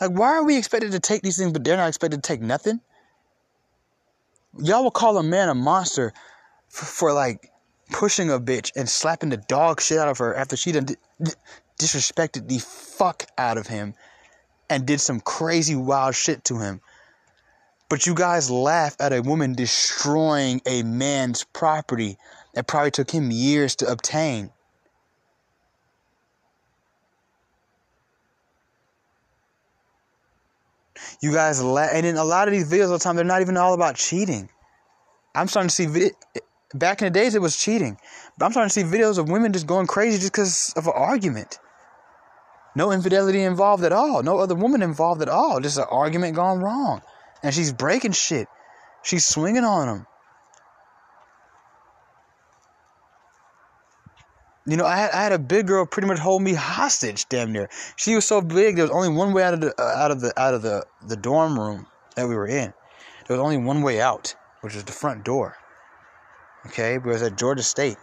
Like, why are we expected to take these things, but they're not expected to take nothing? Y'all will call a man a monster for, for like pushing a bitch and slapping the dog shit out of her after she done di- disrespected the fuck out of him and did some crazy wild shit to him. But you guys laugh at a woman destroying a man's property that probably took him years to obtain. You guys and in a lot of these videos all the time, they're not even all about cheating. I'm starting to see back in the days it was cheating, but I'm starting to see videos of women just going crazy just because of an argument. No infidelity involved at all. No other woman involved at all. Just an argument gone wrong, and she's breaking shit. She's swinging on him. You know, I had I had a big girl pretty much hold me hostage, damn near. She was so big, there was only one way out of the uh, out of the out of the the dorm room that we were in. There was only one way out, which was the front door. Okay, we was at Georgia State,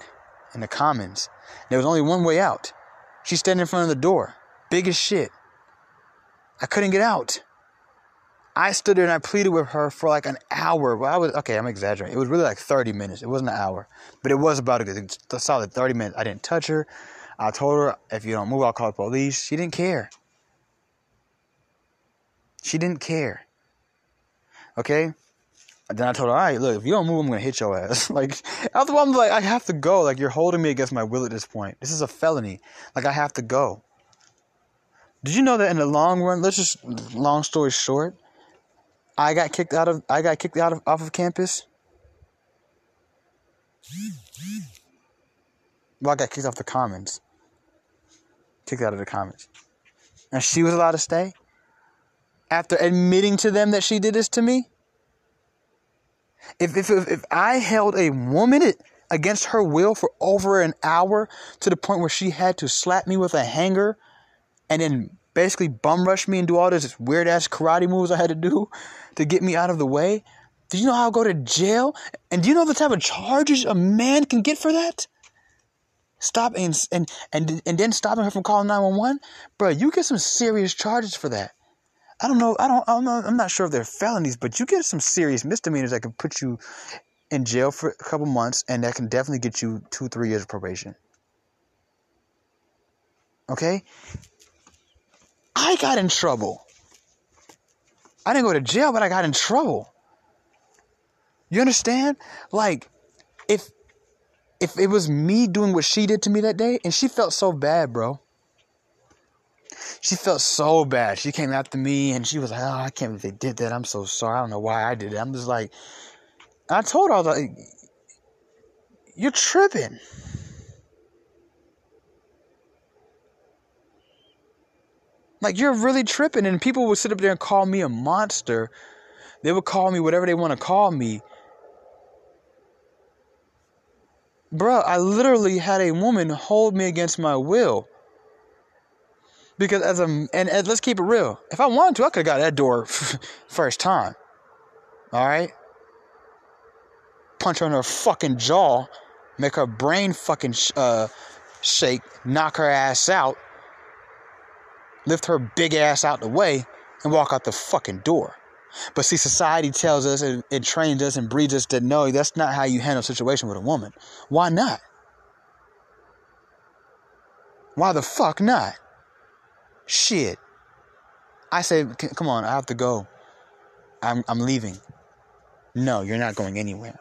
in the Commons. There was only one way out. She's standing in front of the door, big as shit. I couldn't get out. I stood there and I pleaded with her for like an hour. Well, I was okay. I'm exaggerating. It was really like 30 minutes. It wasn't an hour, but it was about a solid 30 minutes. I didn't touch her. I told her if you don't move, I'll call the police. She didn't care. She didn't care. Okay. Then I told her, all right, look, if you don't move, I'm gonna hit your ass. like after I'm like, I have to go. Like you're holding me against my will at this point. This is a felony. Like I have to go. Did you know that in the long run? Let's just long story short I got kicked out of I got kicked out of off of campus. Well, I got kicked off the commons. Kicked out of the commons. And she was allowed to stay? After admitting to them that she did this to me? If if if, if I held a woman against her will for over an hour to the point where she had to slap me with a hanger and then basically bum rush me and do all this weird ass karate moves I had to do to get me out of the way? Do you know how I'll go to jail? And do you know the type of charges a man can get for that? Stop and and and, and then stopping her from calling 911? Bro, you get some serious charges for that. I don't know. I don't. I don't. I'm not sure if they're felonies, but you get some serious misdemeanors that can put you in jail for a couple months, and that can definitely get you two, three years of probation. Okay? I got in trouble. I didn't go to jail, but I got in trouble. You understand? Like, if if it was me doing what she did to me that day, and she felt so bad, bro. She felt so bad. She came after me and she was like, Oh, I can't believe they did that. I'm so sorry. I don't know why I did it. I'm just like, I told her, I was like, You're tripping. Like you're really tripping, and people would sit up there and call me a monster. They would call me whatever they want to call me. Bruh, I literally had a woman hold me against my will. Because as a and, let's keep it real. If I wanted to, I could have got that door first time. All right. Punch her in her fucking jaw, make her brain fucking uh, shake, knock her ass out lift her big ass out the way, and walk out the fucking door. But see, society tells us and it trains us and breeds us to know that's not how you handle a situation with a woman. Why not? Why the fuck not? Shit. I say, come on, I have to go. I'm, I'm leaving. No, you're not going anywhere.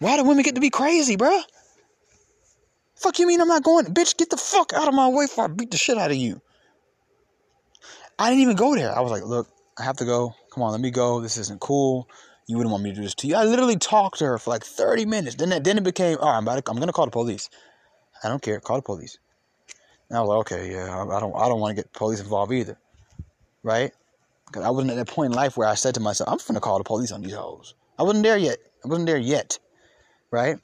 Why do women get to be crazy, bruh? Fuck you mean I'm not going? Bitch, get the fuck out of my way before I beat the shit out of you. I didn't even go there. I was like, look, I have to go. Come on, let me go. This isn't cool. You wouldn't want me to do this to you. I literally talked to her for like 30 minutes. Then that, then it became, all right, I'm about to, I'm gonna call the police. I don't care. Call the police. And I was like, okay, yeah, I, I don't, I don't want to get police involved either, right? Because I wasn't at that point in life where I said to myself, I'm gonna call the police on these hoes. I wasn't there yet. I wasn't there yet, right?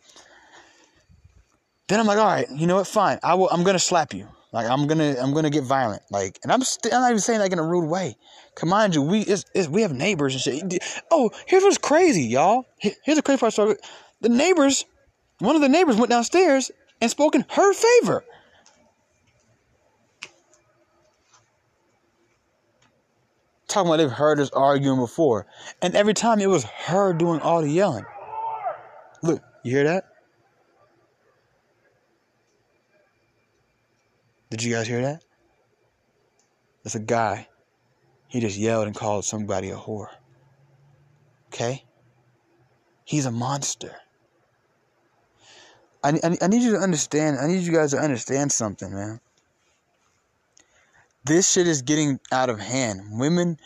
Then I'm like, all right, you know what? Fine. I will. I'm gonna slap you. Like I'm gonna I'm gonna get violent. Like, and I'm st- I'm not even saying like in a rude way. Come on, you, we it's, it's, we have neighbors and shit. Oh, here's what's crazy, y'all. Here's a crazy part. Story. The neighbors, one of the neighbors went downstairs and spoke in her favor. Talking about they've heard us arguing before, and every time it was her doing all the yelling. Look, you hear that? Did you guys hear that? That's a guy. He just yelled and called somebody a whore. Okay? He's a monster. I, I, I need you to understand, I need you guys to understand something, man. This shit is getting out of hand. Women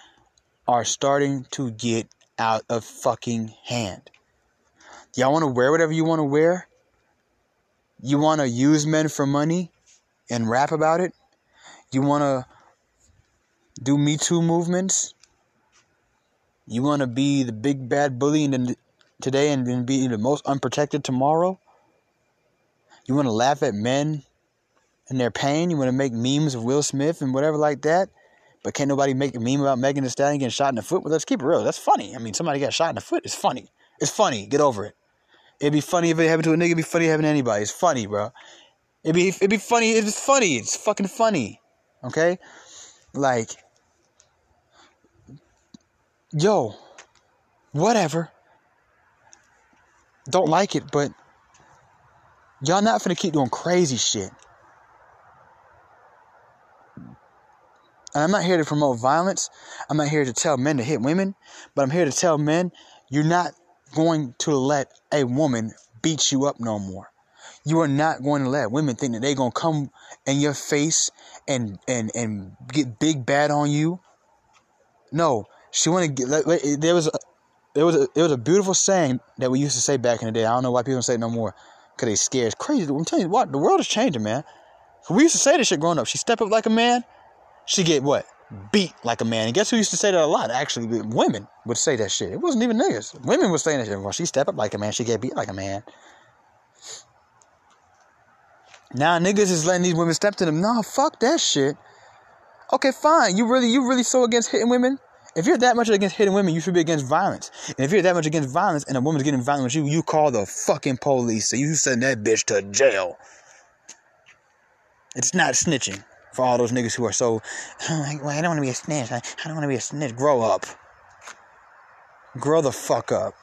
are starting to get out of fucking hand. Y'all want to wear whatever you want to wear? You want to use men for money? And rap about it? You want to do Me Too movements? You want to be the big bad bully in today and then be the most unprotected tomorrow? You want to laugh at men and their pain? You want to make memes of Will Smith and whatever like that? But can't nobody make a meme about Megan Thee Stallion getting shot in the foot? Well, let's keep it real. That's funny. I mean, somebody got shot in the foot. It's funny. It's funny. Get over it. It'd be funny if it happened to a nigga. It'd be funny if it happened to anybody. It's funny, bro. It'd be it'd be funny. It's funny. It's fucking funny. Okay? Like yo, whatever. Don't like it, but y'all not finna keep doing crazy shit. And I'm not here to promote violence. I'm not here to tell men to hit women, but I'm here to tell men you're not going to let a woman beat you up no more. You are not going to let women think that they're gonna come in your face and and and get big bad on you. No, she want to get. There was a, there was a there was a beautiful saying that we used to say back in the day. I don't know why people don't say it no more because they scared. It's crazy. I'm telling you what, the world is changing, man. We used to say this shit growing up. She step up like a man, she get what? Beat like a man. And guess who used to say that a lot? Actually, women would say that shit. It wasn't even niggas. Women were saying that shit. Well, she step up like a man, she get beat like a man. Now niggas is letting these women step to them. No, fuck that shit. Okay, fine. You really, you really so against hitting women? If you're that much against hitting women, you should be against violence. And if you're that much against violence and a woman's getting violent with you, you call the fucking police. So you send that bitch to jail. It's not snitching for all those niggas who are so, oh, well, I don't want to be a snitch. I, I don't want to be a snitch. Grow up. Grow the fuck up.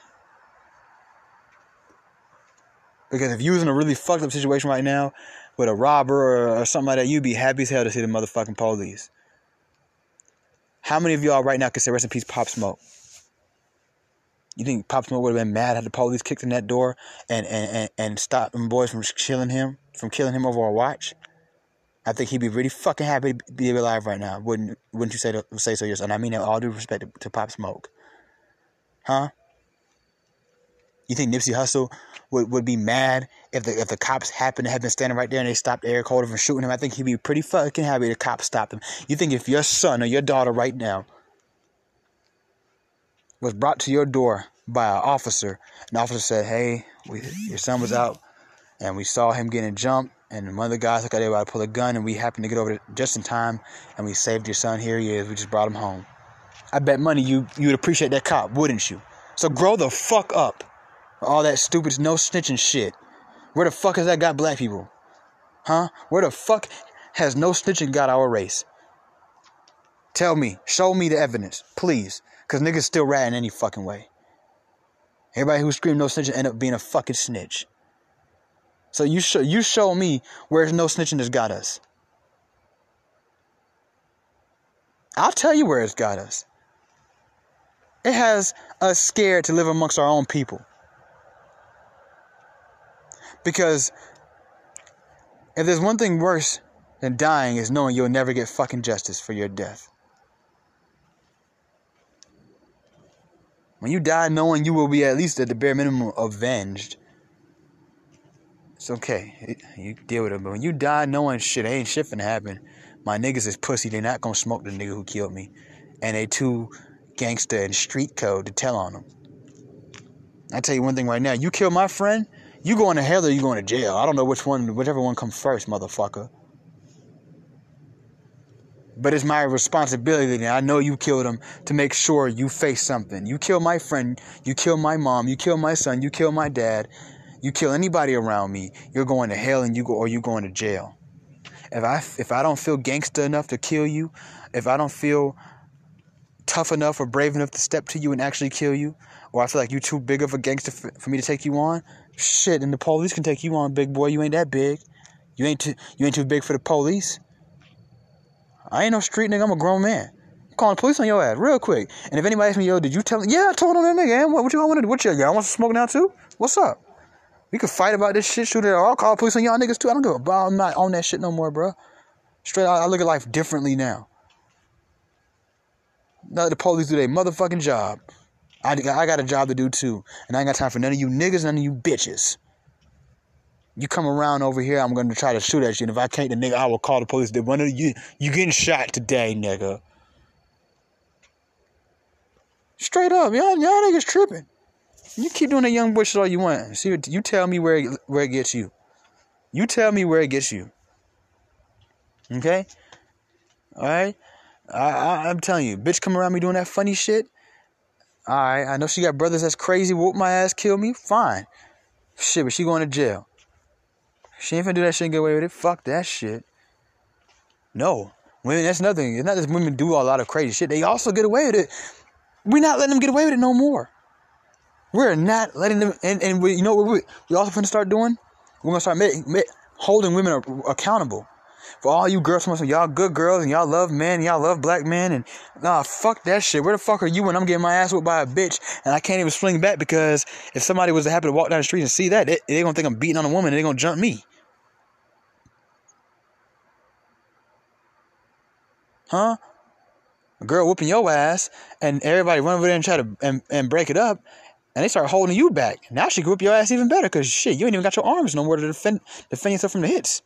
Because if you was in a really fucked up situation right now with a robber or, or something like that, you'd be happy as hell to see the motherfucking police. How many of y'all right now can say rest in peace Pop Smoke? You think Pop Smoke would have been mad had the police kicked in that door and, and, and, and stopped them boys from killing him, from killing him over a watch? I think he'd be really fucking happy to be alive right now. Wouldn't wouldn't you say to, say so yourself? And I mean that all due respect to, to Pop Smoke. Huh? You think Nipsey Hussle would, would be mad if the if the cops happened to have been standing right there and they stopped Eric Holder from shooting him? I think he'd be pretty fucking happy the cops stopped him. You think if your son or your daughter right now was brought to your door by an officer, an officer said, "Hey, we, your son was out, and we saw him getting jumped, and one of the guys looked were to pull a gun, and we happened to get over just in time, and we saved your son. Here he is. We just brought him home." I bet money you you would appreciate that cop, wouldn't you? So grow the fuck up. All that stupid no snitching shit. Where the fuck has that got black people? Huh? Where the fuck has no snitching got our race? Tell me. Show me the evidence, please. Cause niggas still ratting any fucking way. Everybody who screamed no snitching end up being a fucking snitch. So you show you show me where no snitching has got us. I'll tell you where it's got us. It has us scared to live amongst our own people. Because if there's one thing worse than dying is knowing you'll never get fucking justice for your death. When you die knowing you will be at least at the bare minimum avenged, it's okay. You deal with it. But when you die knowing shit ain't shit finna happen, my niggas is pussy. They not gonna smoke the nigga who killed me. And they too gangster and street code to tell on them. I tell you one thing right now. You kill my friend, you going to hell or you going to jail. I don't know which one, whichever one comes first, motherfucker. But it's my responsibility. I know you killed him to make sure you face something. You kill my friend, you kill my mom, you kill my son, you kill my dad, you kill anybody around me. You're going to hell and you go or you going to jail. If I if I don't feel gangster enough to kill you, if I don't feel tough enough or brave enough to step to you and actually kill you, or I feel like you're too big of a gangster for, for me to take you on, shit, and the police can take you on, big boy. You ain't that big. You ain't too, you ain't too big for the police. I ain't no street nigga. I'm a grown man. Calling the police on your ass real quick. And if anybody asks me, yo, did you tell? Yeah, I told on that nigga. What, what you want to do? What you? Y'all want some smoke now too? What's up? We could fight about this shit, shoot it. I'll call police on y'all niggas too. I don't give a. Bro, I'm not on that shit no more, bro. Straight out, I look at life differently now. Let the police do their motherfucking job. I, I got a job to do too. And I ain't got time for none of you niggas, none of you bitches. You come around over here, I'm gonna try to shoot at you. And if I can't, the nigga, I will call the police. One of you, you getting shot today, nigga. Straight up, y'all, y'all niggas tripping. You keep doing that young boy shit all you want. See, you tell me where it, where it gets you. You tell me where it gets you. Okay. All right. I, I I'm telling you, bitch, come around me doing that funny shit. All right. I know she got brothers that's crazy. Whoop my ass, kill me. Fine. Shit, but she going to jail. She ain't finna do that shit and get away with it. Fuck that shit. No. Women, that's nothing. It's not that women do a lot of crazy shit. They also get away with it. We're not letting them get away with it no more. We're not letting them. And, and we, you know what we, we also finna start doing? We're gonna start make, make, holding women accountable. For all you girls, some y'all good girls and y'all love men, y'all love black men, and nah, fuck that shit. Where the fuck are you when I'm getting my ass whipped by a bitch and I can't even swing back because if somebody was to happen to walk down the street and see that, they, they gonna think I'm beating on a woman and they gonna jump me. Huh? A girl whooping your ass and everybody run over there and try to and, and break it up and they start holding you back. Now she can whip your ass even better because shit, you ain't even got your arms no more to defend defend yourself from the hits.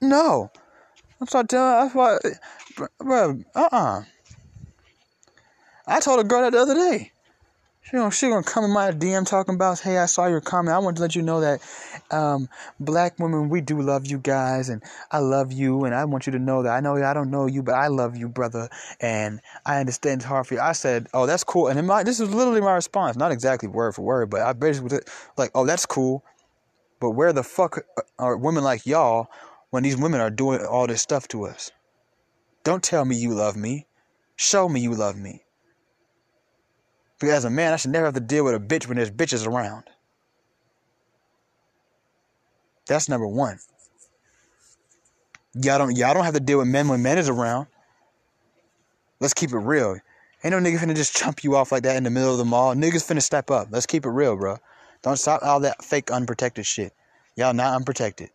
No. I'm sorry, that's why, bro, uh-uh. I told a girl that the other day. She gonna, she gonna come in my DM talking about, hey, I saw your comment. I want to let you know that um, black women, we do love you guys, and I love you, and I want you to know that I know I don't know you, but I love you, brother, and I understand it's hard for you. I said, oh, that's cool, and my, this is literally my response, not exactly word for word, but I basically like, oh, that's cool, but where the fuck are women like y'all when these women are doing all this stuff to us? Don't tell me you love me. Show me you love me. Because as a man, I should never have to deal with a bitch when there's bitches around. That's number one. Y'all don't y'all don't have to deal with men when men is around. Let's keep it real. Ain't no nigga finna just chump you off like that in the middle of the mall. Niggas finna step up. Let's keep it real, bro. Don't stop all that fake unprotected shit. Y'all not unprotected.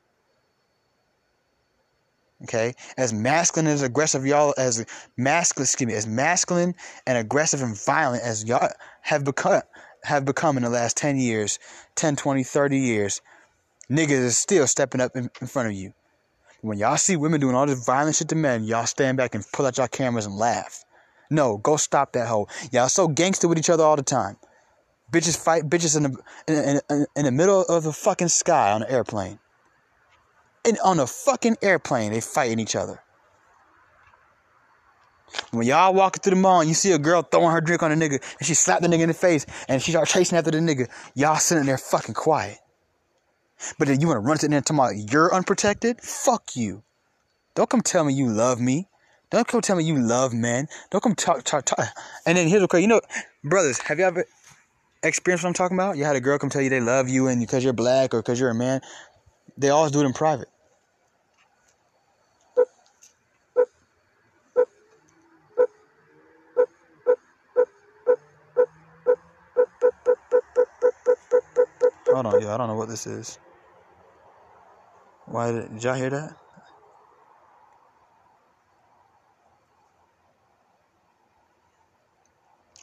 Okay, as masculine as aggressive y'all as masculine, excuse me, as masculine and aggressive and violent as y'all have become have become in the last 10 years, 10, 20, 30 years, niggas is still stepping up in, in front of you. When y'all see women doing all this violent shit to men, y'all stand back and pull out your cameras and laugh. No, go stop that hoe. Y'all so gangster with each other all the time. Bitches fight bitches in the in, in, in the middle of the fucking sky on an airplane and on a fucking airplane, they fighting each other. When y'all walking through the mall and you see a girl throwing her drink on a nigga and she slapped the nigga in the face and she start chasing after the nigga, y'all sitting there fucking quiet. But then you want to run to the and talk about oh, you're unprotected? Fuck you. Don't come tell me you love me. Don't come tell me you love men. Don't come talk, talk, talk. And then here's what you know, brothers, have you ever experienced what I'm talking about? You had a girl come tell you they love you and because you're black or because you're a man. They always do it in private. Hold on, yo, I don't know what this is. Why did, did y'all hear that?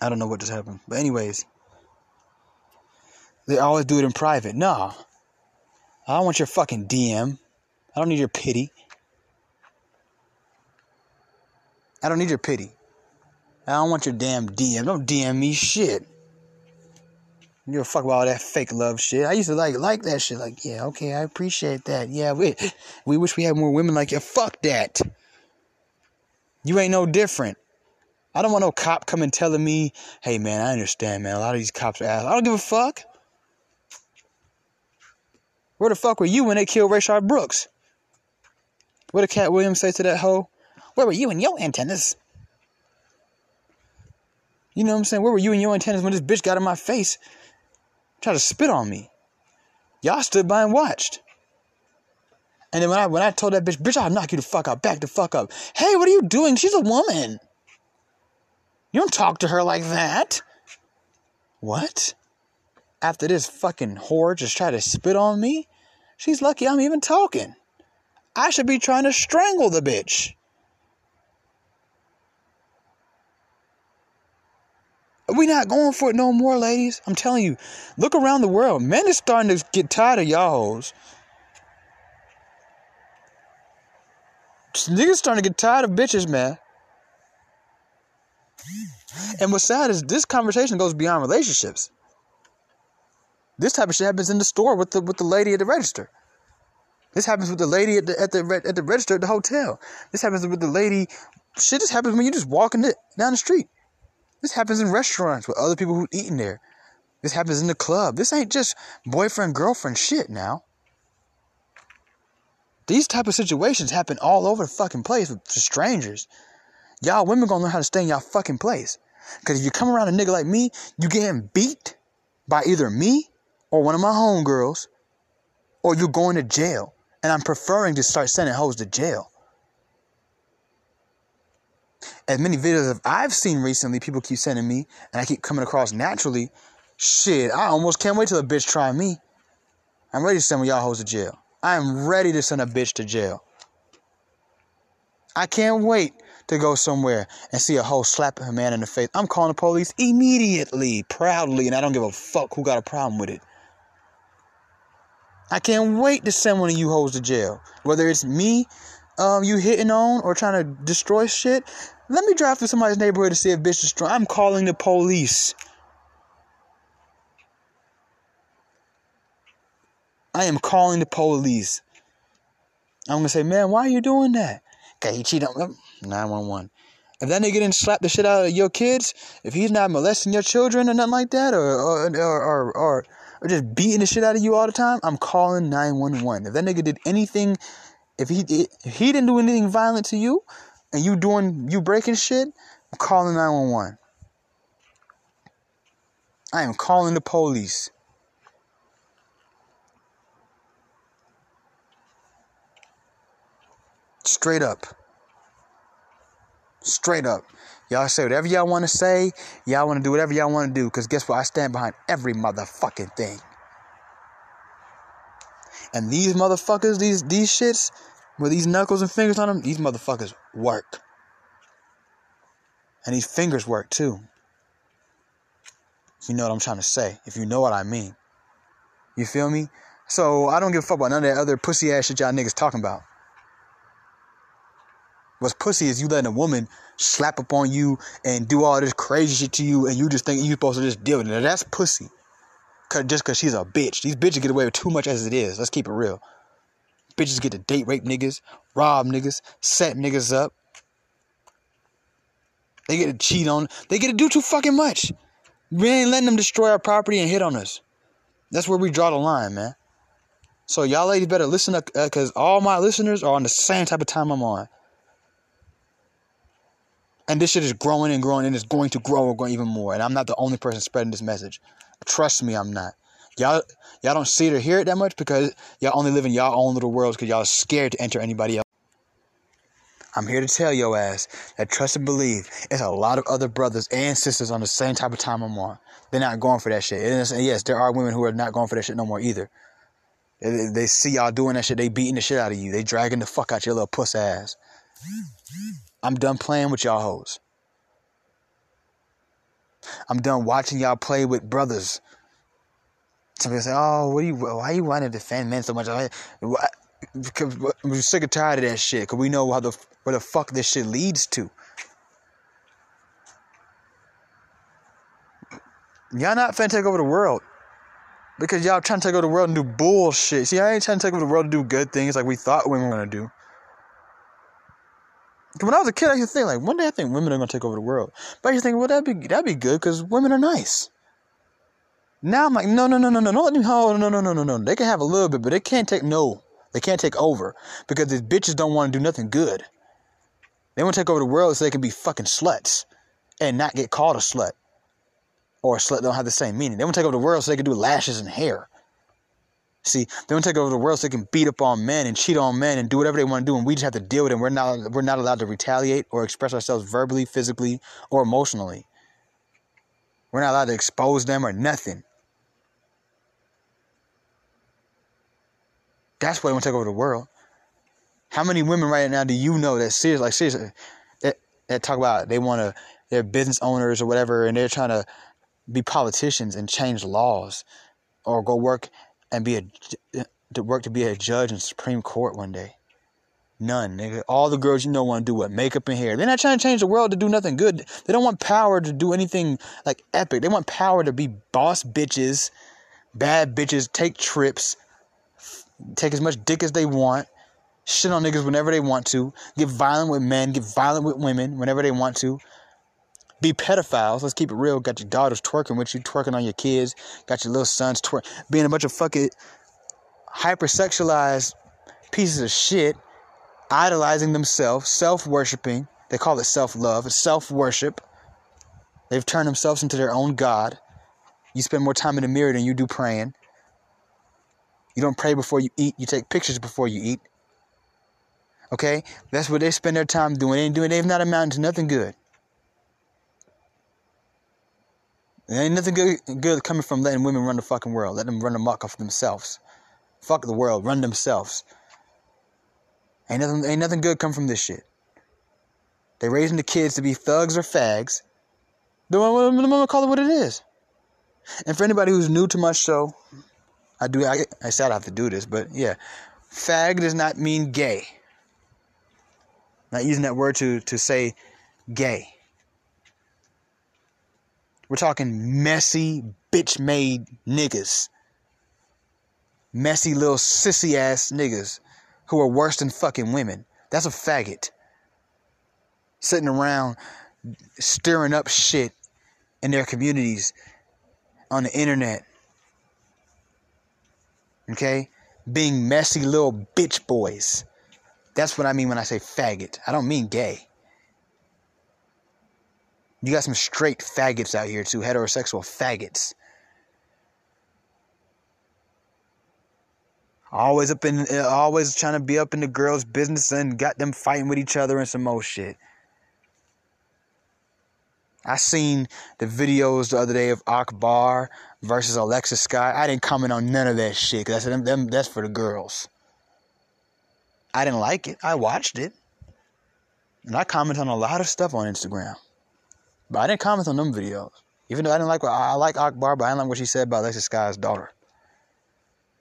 I don't know what just happened. But anyways, they always do it in private. No. I don't want your fucking DM. I don't need your pity. I don't need your pity. I don't want your damn DM. Don't DM me shit. You a fuck about all that fake love shit. I used to like like that shit. Like, yeah, okay, I appreciate that. Yeah, we we wish we had more women like you. Fuck that. You ain't no different. I don't want no cop coming telling me, hey man, I understand, man. A lot of these cops are ass. I don't give a fuck. Where the fuck were you when they killed Rayshard Brooks? What did Katt Williams say to that hoe? Where were you and your antennas? You know what I'm saying? Where were you and your antennas when this bitch got in my face? Tried to spit on me. Y'all stood by and watched. And then when I when I told that bitch, bitch, I'll knock you the fuck out, back the fuck up. Hey, what are you doing? She's a woman. You don't talk to her like that. What? After this fucking whore just tried to spit on me? She's lucky I'm even talking. I should be trying to strangle the bitch. We not going for it no more, ladies. I'm telling you. Look around the world. Men is starting to get tired of y'all hoes. Niggas starting to get tired of bitches, man. And what's sad is this conversation goes beyond relationships. This type of shit happens in the store with the with the lady at the register. This happens with the lady at the at the at the register at the hotel. This happens with the lady. Shit, just happens when you just walking it down the street. This happens in restaurants with other people who eating there. This happens in the club. This ain't just boyfriend girlfriend shit now. These type of situations happen all over the fucking place with strangers. Y'all women gonna learn how to stay in y'all fucking place. Cause if you come around a nigga like me, you getting beat by either me or one of my homegirls, or you going to jail. And I'm preferring to start sending hoes to jail. As many videos as I've seen recently, people keep sending me, and I keep coming across naturally. Shit, I almost can't wait till a bitch try me. I'm ready to send y'all hoes to jail. I am ready to send a bitch to jail. I can't wait to go somewhere and see a hoe slapping a man in the face, I'm calling the police immediately, proudly, and I don't give a fuck who got a problem with it. I can't wait to send one of you hoes to jail. Whether it's me, um, you hitting on or trying to destroy shit. Let me drive through somebody's neighborhood to see if bitch destroy. I'm calling the police. I am calling the police. I'm gonna say, man, why are you doing that? Okay, he cheated on 911. If that nigga didn't slap the shit out of your kids, if he's not molesting your children or nothing like that, or or or, or, or just beating the shit out of you all the time, I'm calling 911. If that nigga did anything, if he if he didn't do anything violent to you, and you doing you breaking shit, I'm calling 911. I am calling the police. Straight up. Straight up. Y'all say whatever y'all want to say. Y'all want to do whatever y'all want to do. Because guess what? I stand behind every motherfucking thing. And these motherfuckers, these these shits, with these knuckles and fingers on them, these motherfuckers work. And these fingers work too. You know what I'm trying to say. If you know what I mean. You feel me? So I don't give a fuck about none of that other pussy ass shit y'all niggas talking about. What's pussy is you letting a woman slap up on you and do all this crazy shit to you, and you just think you're supposed to just deal with it. That's pussy. Cause just cause she's a bitch. These bitches get away with too much as it is. Let's keep it real. Bitches get to date rape niggas, rob niggas, set niggas up. They get to cheat on. They get to do too fucking much. We ain't letting them destroy our property and hit on us. That's where we draw the line, man. So y'all ladies better listen up, uh, cause all my listeners are on the same type of time I'm on. And this shit is growing and growing and it's going to grow and grow even more. And I'm not the only person spreading this message. Trust me, I'm not. Y'all y'all don't see it or hear it that much because y'all only live in y'all own little worlds because y'all are scared to enter anybody else. I'm here to tell your ass that trust and believe it's a lot of other brothers and sisters on the same type of time I'm on. They're not going for that shit. And yes, there are women who are not going for that shit no more either. They, they see y'all doing that shit, they beating the shit out of you. They dragging the fuck out your little puss ass. I'm done playing with y'all hoes. I'm done watching y'all play with brothers. Somebody say, "Oh, what are you? Why you want to defend men so much?" Because we're sick and tired of that shit. Cause we know how the where the fuck this shit leads to. Y'all not finna take over the world. Because y'all trying to take over the world and do bullshit. See, I ain't trying to take over the world to do good things like we thought women were gonna do. When I was a kid, I used to think like, one day I think women are gonna take over the world. But I used to think, well, that'd be that'd be good because women are nice. Now I'm like, no, no, no, no, no, no, let me hold, no, no, no, no, no. They can have a little bit, but they can't take no. They can't take over because these bitches don't want to do nothing good. They want to take over the world so they can be fucking sluts and not get called a slut. Or a slut don't have the same meaning. They want to take over the world so they can do lashes and hair. See, they want to take over the world so they can beat up on men and cheat on men and do whatever they want to do, and we just have to deal with it. We're not we're not allowed to retaliate or express ourselves verbally, physically, or emotionally. We're not allowed to expose them or nothing. That's why they want to take over the world. How many women right now do you know that seriously, like seriously, that, that talk about they want to, they're business owners or whatever, and they're trying to be politicians and change laws, or go work and be a to work to be a judge in Supreme Court one day. None, nigga. All the girls you know want to do what? Makeup and hair. They're not trying to change the world to do nothing good. They don't want power to do anything like epic. They want power to be boss bitches, bad bitches, take trips, take as much dick as they want, shit on niggas whenever they want to, get violent with men, get violent with women whenever they want to, be pedophiles. Let's keep it real. Got your daughters twerking with you, twerking on your kids. Got your little sons twerking, being a bunch of fucking hypersexualized pieces of shit, idolizing themselves, self worshiping. They call it self love. It's self worship. They've turned themselves into their own God. You spend more time in the mirror than you do praying. You don't pray before you eat. You take pictures before you eat. Okay? That's what they spend their time doing. They ain't doing. They've not amounted to nothing good. There ain't nothing good, good coming from letting women run the fucking world. Let them run amok off themselves. Fuck the world. Run themselves. Ain't nothing, ain't nothing good come from this shit. They raising the kids to be thugs or fags. I'm gonna call it what it is. And for anybody who's new to my show, I do. I, I said I have to do this, but yeah, fag does not mean gay. Not using that word to to say gay. We're talking messy, bitch made niggas. Messy little sissy ass niggas who are worse than fucking women. That's a faggot. Sitting around stirring up shit in their communities on the internet. Okay? Being messy little bitch boys. That's what I mean when I say faggot. I don't mean gay. You got some straight faggots out here too, heterosexual faggots. Always up in, uh, always trying to be up in the girls' business and got them fighting with each other and some more shit. I seen the videos the other day of Akbar versus Alexis Sky. I didn't comment on none of that shit because I said them, them that's for the girls. I didn't like it. I watched it, and I comment on a lot of stuff on Instagram. But I didn't comment on them videos. Even though I didn't like what I like Akbar, but I didn't like what she said about Alexis Sky's daughter.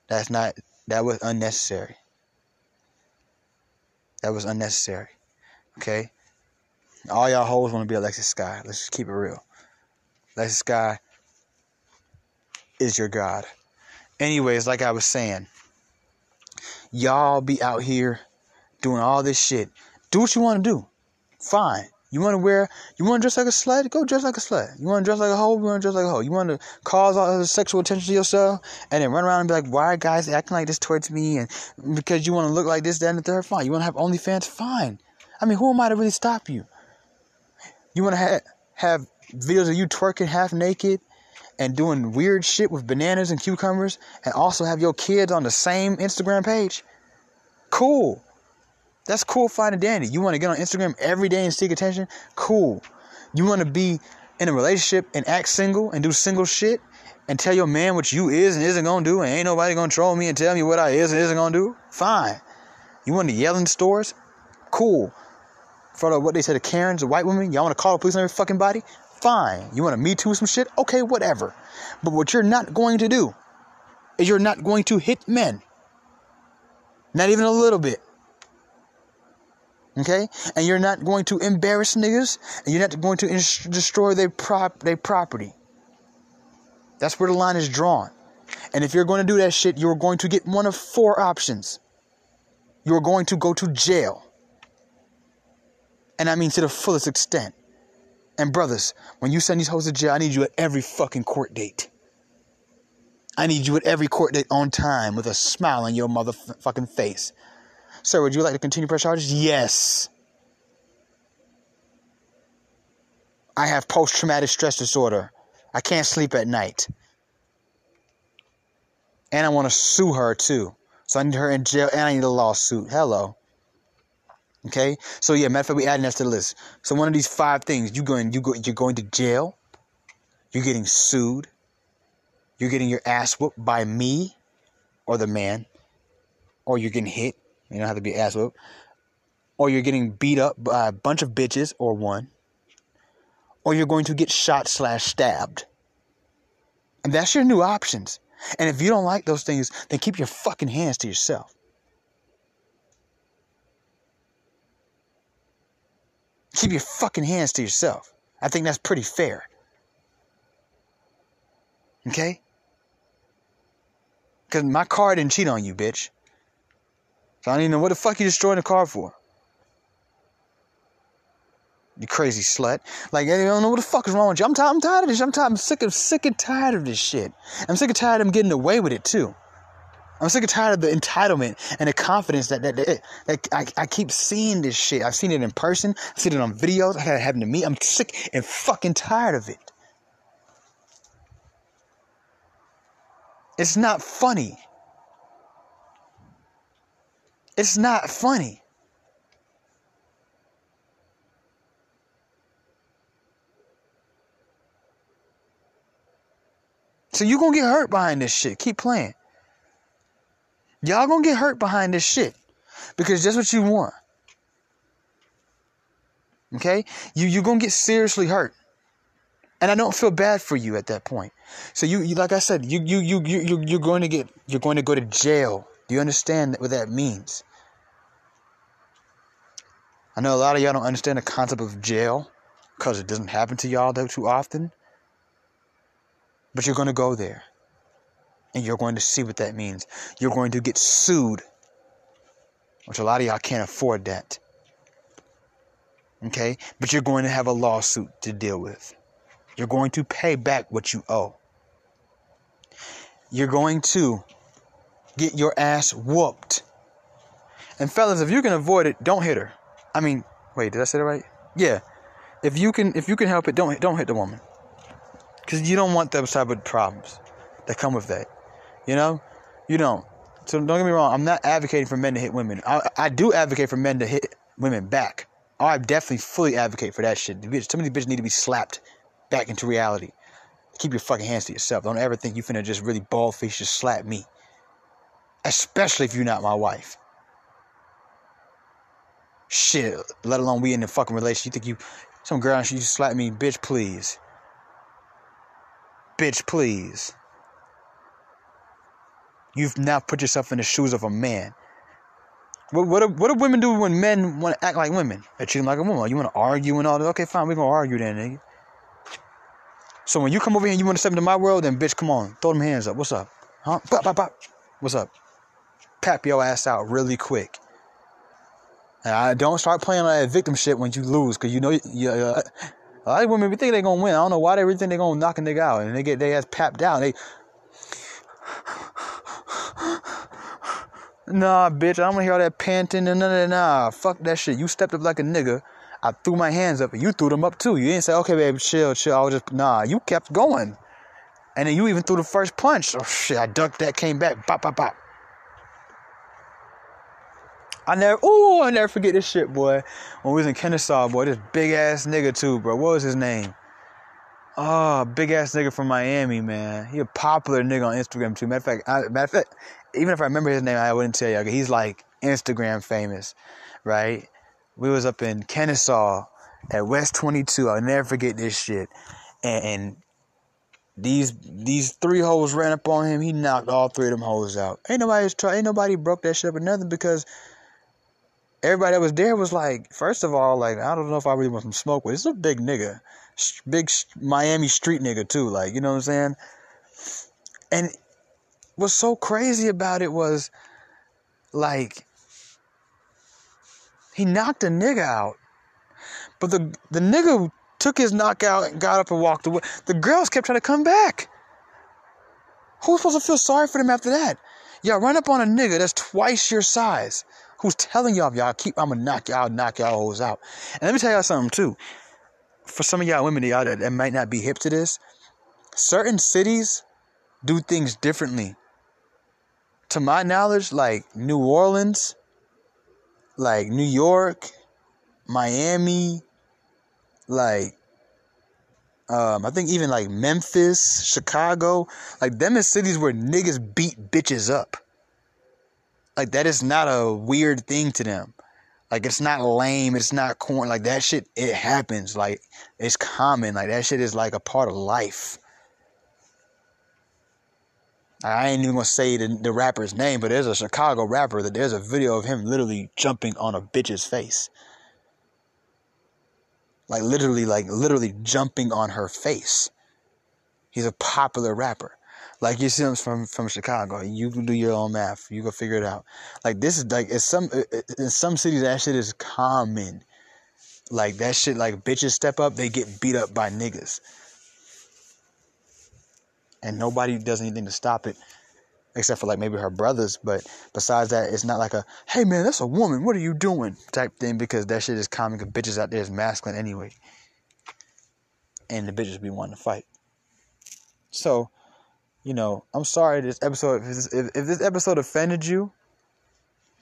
That's not that was unnecessary. That was unnecessary. Okay? All y'all hoes want to be Alexis Sky. Let's just keep it real. Alexis Sky is your God. Anyways, like I was saying, y'all be out here doing all this shit. Do what you want to do. Fine. You want to wear, you want to dress like a slut? Go dress like a slut. You want to dress like a hoe? You want to dress like a hoe. You want to cause all the sexual attention to yourself and then run around and be like, why are guys acting like this towards me? And because you want to look like this, that, and the third, fine. You want to have OnlyFans? Fine. I mean, who am I to really stop you? You want to ha- have videos of you twerking half naked and doing weird shit with bananas and cucumbers and also have your kids on the same Instagram page? Cool. That's cool, fine and dandy. You want to get on Instagram every day and seek attention? Cool. You want to be in a relationship and act single and do single shit and tell your man what you is and isn't gonna do and ain't nobody gonna troll me and tell me what I is and isn't gonna do? Fine. You want to yell in stores? Cool. The, what they say to Karens, the white women, y'all want to call the police on every fucking body? Fine. You want to me too some shit? Okay, whatever. But what you're not going to do is you're not going to hit men. Not even a little bit. Okay? And you're not going to embarrass niggas, and you're not going to destroy their prop their property. That's where the line is drawn. And if you're going to do that shit, you're going to get one of four options. You're going to go to jail. And I mean to the fullest extent. And brothers, when you send these hoes to jail, I need you at every fucking court date. I need you at every court date on time with a smile on your motherfucking face. Sir, would you like to continue press charges? Yes. I have post traumatic stress disorder. I can't sleep at night. And I want to sue her too. So I need her in jail and I need a lawsuit. Hello. Okay? So yeah, matter of fact, we adding that to the list. So one of these five things, you going you go you're going to jail, you're getting sued, you're getting your ass whooped by me or the man, or you're getting hit, you don't have to be ass whooped. Or you're getting beat up by a bunch of bitches or one. Or you're going to get shot slash stabbed. And that's your new options. And if you don't like those things, then keep your fucking hands to yourself. Keep your fucking hands to yourself. I think that's pretty fair. Okay? Because my car didn't cheat on you, bitch. So I don't even know what the fuck you destroying the car for. You crazy slut. Like, I don't know what the fuck is wrong with you. I'm, t- I'm tired of this. I'm, t- I'm sick of sick and tired of this shit. I'm sick and tired of them getting away with it too. I'm sick and tired of the entitlement and the confidence that that, that, that I, I keep seeing this shit. I've seen it in person. I've seen it on videos. I had it happen to me. I'm sick and fucking tired of it. It's not funny. It's not funny. So you're gonna get hurt behind this shit. Keep playing. Y'all gonna get hurt behind this shit. Because that's what you want. Okay? You you gonna get seriously hurt. And I don't feel bad for you at that point. So you, you like I said, you you you you you're going to get you're going to go to jail. Do you understand what that means? I know a lot of y'all don't understand the concept of jail because it doesn't happen to y'all though too often. But you're going to go there. And you're going to see what that means. You're going to get sued. Which a lot of y'all can't afford that. Okay? But you're going to have a lawsuit to deal with. You're going to pay back what you owe. You're going to get your ass whooped. And fellas, if you can avoid it, don't hit her. I mean, wait, did I say that right? Yeah. If you can, if you can help it, don't don't hit the woman, because you don't want those type of problems that come with that. You know, you don't. So don't get me wrong. I'm not advocating for men to hit women. I, I do advocate for men to hit women back. I definitely fully advocate for that shit. Some of these bitches need to be slapped back into reality. Keep your fucking hands to yourself. Don't ever think you finna just really bald face just slap me. Especially if you're not my wife. Shit, let alone we in a fucking relationship. You think you, some girl, she slap me, bitch, please. Bitch, please. You've now put yourself in the shoes of a man. What what do, what do women do when men want to act like women? They treat them like a woman. You want to argue and all that? Okay, fine, we're gonna argue then, nigga. So when you come over here and you want to step into my world, then bitch, come on, throw them hands up. What's up? Huh? Bop, bop, bop. What's up? Pap your ass out really quick. And I don't start playing like that victim shit when you lose, cause you know you, uh, a lot of women we think they're gonna win. I don't know why they really think they're gonna knock a nigga out, and they get their ass papped down. They Nah, bitch, I don't wanna hear all that panting and none of that. Nah, fuck that shit. You stepped up like a nigga. I threw my hands up and you threw them up too. You didn't say, okay, baby, chill, chill. I was just, nah, you kept going. And then you even threw the first punch. Oh shit, I ducked that, came back, pop, pop, pop. I never, ooh, I never forget this shit, boy. When we was in Kennesaw, boy, this big ass nigga too, bro. What was his name? Oh, big ass nigga from Miami, man. He a popular nigga on Instagram too. Matter of fact, I, matter of fact, even if I remember his name, I wouldn't tell you. He's like Instagram famous, right? We was up in Kennesaw at West 22. I'll never forget this shit. And, and these these three hoes ran up on him. He knocked all three of them hoes out. Ain't nobody try. Ain't nobody broke that shit up or nothing because everybody that was there was like, first of all, like I don't know if I really want some smoke with. Is a big nigga, big Miami street nigga too. Like you know what I'm saying? And what's so crazy about it was, like, he knocked a nigga out, but the the nigga took his knockout and got up and walked away. The girls kept trying to come back. Who's supposed to feel sorry for them after that? Y'all run up on a nigga that's twice your size who's telling y'all, y'all keep, I'm gonna knock y'all, knock y'all hoes out. And let me tell y'all something too. For some of y'all women y'all that, that might not be hip to this, certain cities do things differently. To my knowledge, like New Orleans, like New York, Miami, like um, I think even like Memphis, Chicago, like them is cities where niggas beat bitches up. Like that is not a weird thing to them. Like it's not lame, it's not corn. Like that shit, it happens. Like it's common. Like that shit is like a part of life. I ain't even gonna say the, the rapper's name, but there's a Chicago rapper that there's a video of him literally jumping on a bitch's face. Like literally, like literally jumping on her face. He's a popular rapper. Like you see them from from Chicago. You can do your own math. You can figure it out. Like this is like it's some in some cities that shit is common. Like that shit. Like bitches step up, they get beat up by niggas, and nobody does anything to stop it, except for like maybe her brothers. But besides that, it's not like a hey man, that's a woman. What are you doing? type thing because that shit is common. Because bitches out there is masculine anyway, and the bitches be wanting to fight. So you know, I'm sorry this episode, if this, if, if this episode offended you,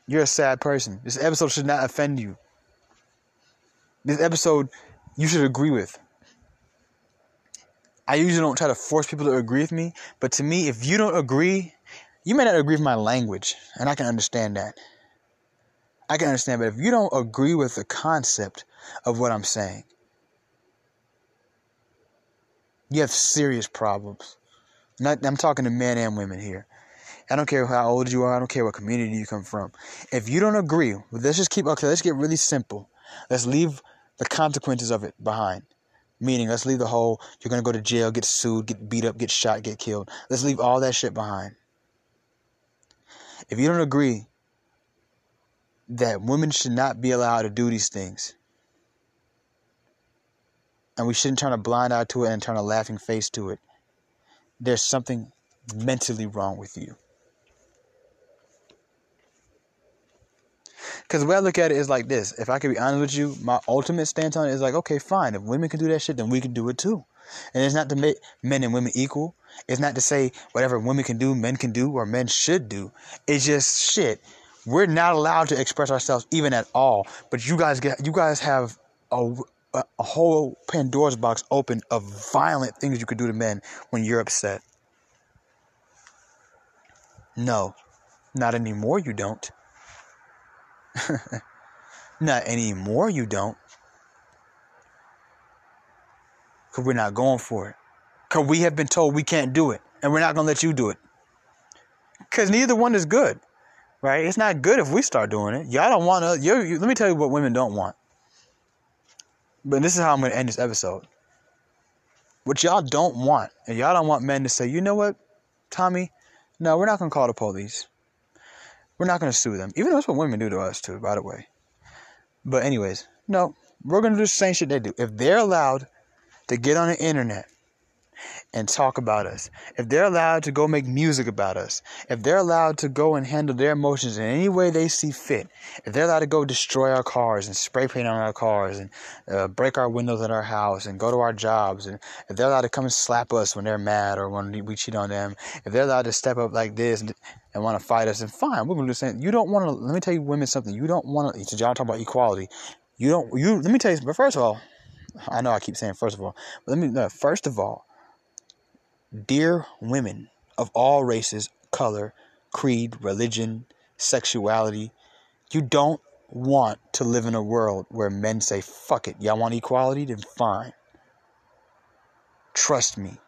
you're a sad person. This episode should not offend you. This episode, you should agree with. I usually don't try to force people to agree with me, but to me, if you don't agree, you may not agree with my language, and I can understand that. I can understand, but if you don't agree with the concept of what I'm saying, you have serious problems. Not, I'm talking to men and women here. I don't care how old you are. I don't care what community you come from. If you don't agree, let's just keep, okay, let's get really simple. Let's leave the consequences of it behind. Meaning, let's leave the whole, you're to go to jail, get sued, get beat up, get shot, get killed. Let's leave all that shit behind. If you don't agree that women should not be allowed to do these things, and we shouldn't turn a blind eye to it and turn a laughing face to it, there's something mentally wrong with you. Because the way I look at it is like this. If I can be honest with you, my ultimate stance on it is like, okay, fine. If women can do that shit, then we can do it too. And it's not to make men and women equal. It's not to say whatever women can do, men can do, or men should do. It's just shit. We're not allowed to express ourselves even at all. But you guys get, you guys have a, a, whole Pandora's box open of violent things you could do to men when you're upset. No, not anymore, you don't. not anymore, you don't. Because we're not going for it. Because we have been told we can't do it. And we're not going to let you do it. Because neither one is good. Right? It's not good if we start doing it. Y'all don't want to. Let me tell you what women don't want. But this is how I'm going to end this episode. What y'all don't want, and y'all don't want men to say, you know what, Tommy, no, we're not going to call the police. We're not going to sue them. Even though that's what women do to us, too, by the way. But, anyways, no, we're going to do the same shit they do. If they're allowed to get on the internet and talk about us, if they're allowed to go make music about us, if they're allowed to go and handle their emotions in any way they see fit, if they're allowed to go destroy our cars and spray paint on our cars and uh, break our windows at our house and go to our jobs, and if they're allowed to come and slap us when they're mad or when we cheat on them, if they're allowed to step up like this and, and want to fight us, then fine, we're to do same. You don't want to, let me tell you women something, you don't want to, y'all talk about equality. You don't, you, let me tell you, but first of all, I know I keep saying first of all, but let me, no, first of all, Dear women of all races, color, creed, religion, sexuality, you don't want to live in a world where men say, fuck it, y'all want equality? Then fine. Trust me.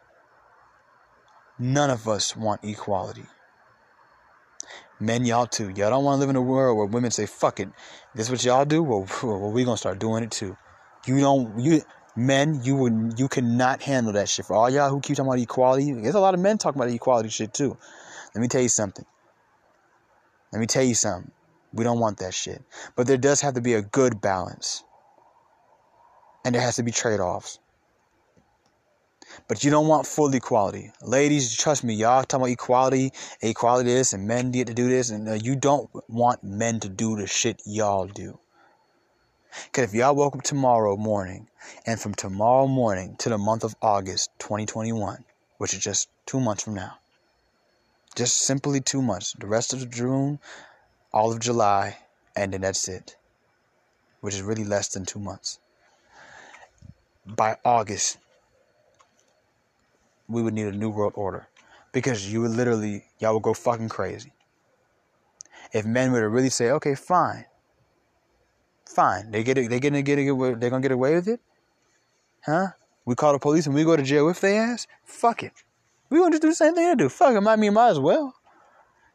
None of us want equality. Men, y'all too. Y'all don't want to live in a world where women say, fuck it. This what y'all do? Well, well we gonna start doing it too. You don't, you, men, you would you cannot handle that shit. For all y'all who keep talking about equality, there's a lot of men talking about equality shit too. Let me tell you something. Let me tell you something. We don't want that shit. But there does have to be a good balance. And there has to be trade-offs. But you don't want full equality. Ladies, trust me, y'all talking about equality, equality this, and men get to do this, and uh, you don't want men to do the shit y'all do. Because if y'all woke up tomorrow morning, and from tomorrow morning to the month of August 2021, which is just two months from now, just simply two months, the rest of June, all of July, and then that's it, which is really less than two months. By August, we would need a new world order because you would literally, y'all would go fucking crazy. If men were to really say, okay, fine, Fine. They get it. They gonna get it. They're gonna get away with it, huh? We call the police and we go to jail if they ask. Fuck it. We gonna just do the same thing they do. Fuck it. I mean, might as well.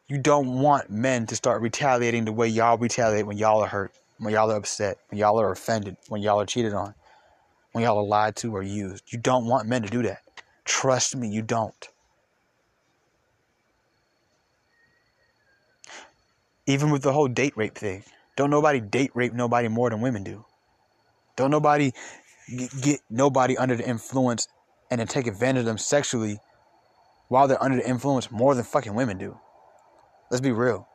You don't want men to start retaliating the way y'all retaliate when y'all are hurt, when y'all are upset, when y'all are offended, when y'all are cheated on, when y'all are lied to or used. You don't want men to do that. Trust me, you don't. Even with the whole date rape thing. Don't nobody date rape nobody more than women do. Don't nobody get nobody under the influence and then take advantage of them sexually while they're under the influence more than fucking women do. Let's be real.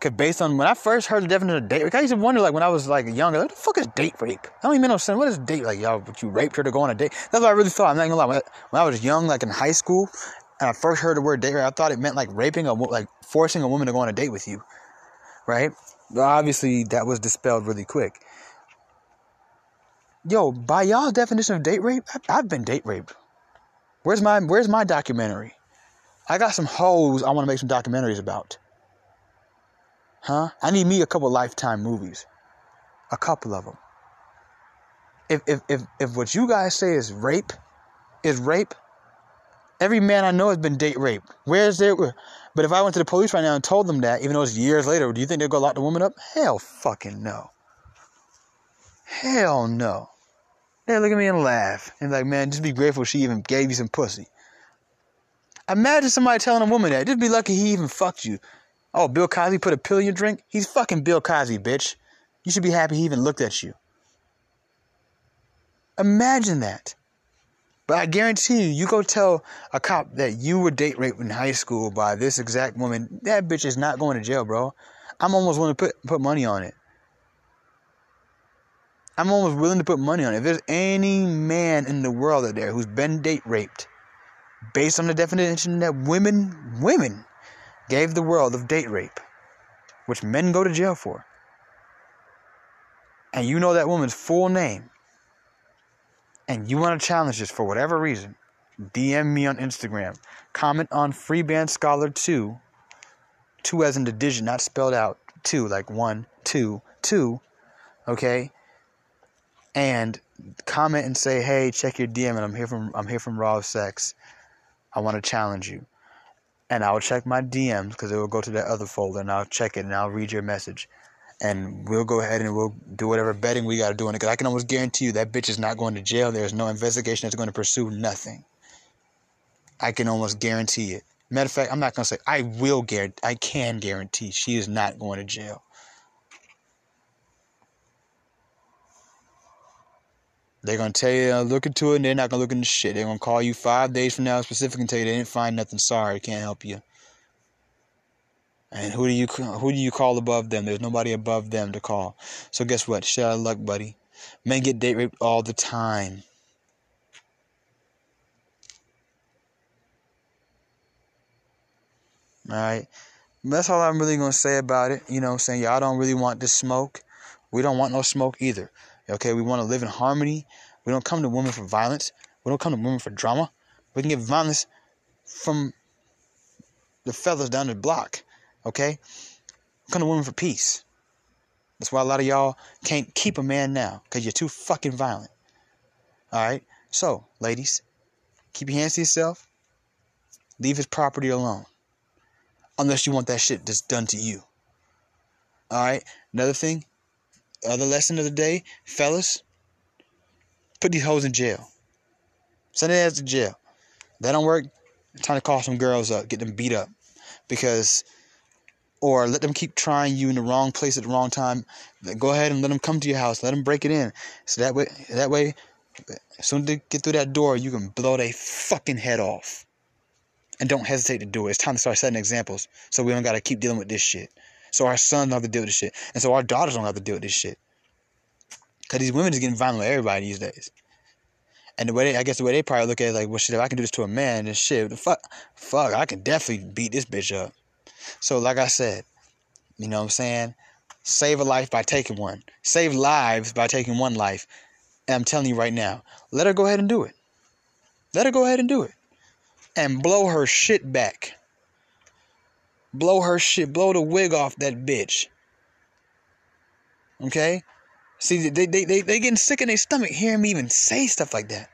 Cause based on when I first heard the definition of date rape, I used to wonder like when I was like younger, what the fuck is date rape? I don't even make no sense. What is date? Like y'all, you raped her to go on a date? That's what I really thought. I'm not gonna lie. When I was young, like in high school, and I first heard the word date rape, I thought it meant like raping a like forcing a woman to go on a date with you right? Obviously, that was dispelled really quick. Yo, by y'all definition of date rape, I've been date raped. Where's my Where's my documentary? I got some hoes I want to make some documentaries about. Huh? I need me a couple lifetime movies, a couple of them. If if if if what you guys say is rape, is rape. Every man I know has been date raped. Where's their but if I went to the police right now and told them that, even though it's years later, do you think they'll go lock the woman up? Hell fucking no. Hell no. They look at me and laugh. And like, man, just be grateful she even gave you some pussy. Imagine somebody telling a woman that. Just be lucky he even fucked you. Oh, Bill Cosby put a pill in your drink? He's fucking Bill Cosby, bitch. You should be happy he even looked at you. Imagine that. But I guarantee you, you go tell a cop that you were date raped in high school by this exact woman, that bitch is not going to jail, bro. I'm almost willing to put put money on it. I'm almost willing to put money on it. If there's any man in the world out there who's been date raped, based on the definition that women women gave the world of date rape, which men go to jail for, and you know that woman's full name, and you want to challenge this for whatever reason, DM me on Instagram. Comment on Freeband Scholar 2. 2 as in the digit, not spelled out. 2, like 1, 2, 2. Okay? And comment and say, hey, check your DM and I'm here from I'm here from Raw Sex. I want to challenge you. And I'll check my DMs because it will go to that other folder and I'll check it and I'll read your message and we'll go ahead and we'll do whatever betting we got to do on it. Because I can almost guarantee you that bitch is not going to jail. There's no investigation that's going to pursue nothing. I can almost guarantee it. Matter of fact, I'm not going to say I will guarantee. I can guarantee she is not going to jail. They're gonna tell you uh, look into it, and they're not gonna look into shit. They're gonna call you five days from now specific and tell you they didn't find nothing. Sorry, can't help you. And who do you who do you call above them? There's nobody above them to call. So guess what? Shit out luck, buddy. Men get date raped all the time. All right. That's all I'm really gonna say about it. You know, I'm saying y'all don't really want this smoke. We don't want no smoke either. Okay, we want to live in harmony. We don't come to women for violence. We don't come to women for drama. We can get violence from the fellas down the block. Okay? We come to women for peace. That's why a lot of y'all can't keep a man now, because you're too fucking violent. Alright? So, ladies, keep your hands to yourself. Leave his property alone. Unless you want that shit just done to you. Alright? Another thing, other lesson of the day, fellas, put these hoes in jail. Send their ass to jail. That don't work. Time to call some girls up, get them beat up, because, or let them keep trying you in the wrong place at the wrong time. Go ahead and let them come to your house. Let them break it in. So that way, that way, as soon as they get through that door, you can blow their fucking head off. And don't hesitate to do it. It's time to start setting examples, so we don't gotta keep dealing with this shit. So our sons don't have to deal with this shit. And so our daughters don't have to deal with this shit. Cause these women is getting violent with everybody these days. And the way they, I guess the way they probably look at it like, well shit, if I can do this to a man, then shit, the fuck fuck, I can definitely beat this bitch up. So like I said, you know what I'm saying? Save a life by taking one. Save lives by taking one life. And I'm telling you right now, let her go ahead and do it. Let her go ahead and do it. And blow her shit back. Blow her shit, blow the wig off that bitch. Okay? See, they, they, they, they getting sick in their stomach hearing me even say stuff like that.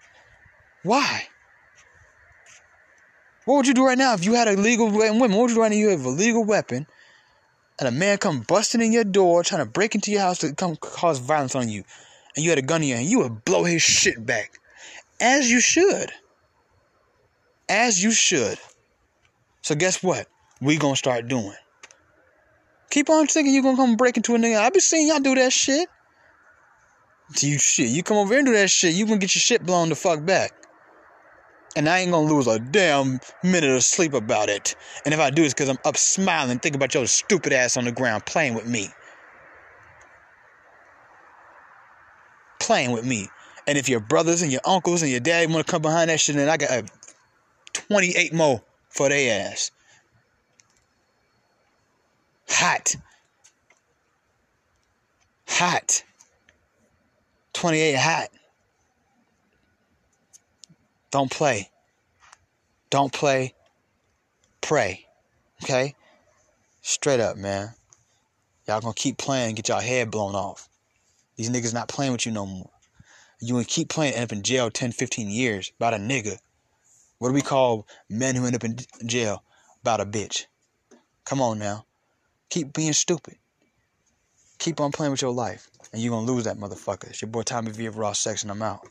Why? What would you do right now if you had a legal weapon? What would you do right now if you have a legal weapon and a man come busting in your door trying to break into your house to come cause violence on you and you had a gun in your hand? You would blow his shit back. As you should. As you should. So guess what? we gonna start doing. Keep on thinking you gonna come break into a nigga. I be seeing y'all do that shit. You shit. You come over and do that shit, you gonna get your shit blown the fuck back. And I ain't gonna lose a damn minute of sleep about it. And if I do, it's because I'm up smiling, thinking about your stupid ass on the ground playing with me. Playing with me. And if your brothers and your uncles and your dad wanna come behind that shit, then I got uh, 28 more for their ass. Hot. Hot. 28 hot. Don't play. Don't play. Pray. Okay? Straight up, man. Y'all gonna keep playing get y'all head blown off. These niggas not playing with you no more. You gonna keep playing, end up in jail 10, 15 years about a nigga. What do we call men who end up in jail? About a bitch. Come on now. Keep being stupid. Keep on playing with your life. And you're to lose that motherfucker. It's your boy Tommy V of Raw Sex, and I'm out.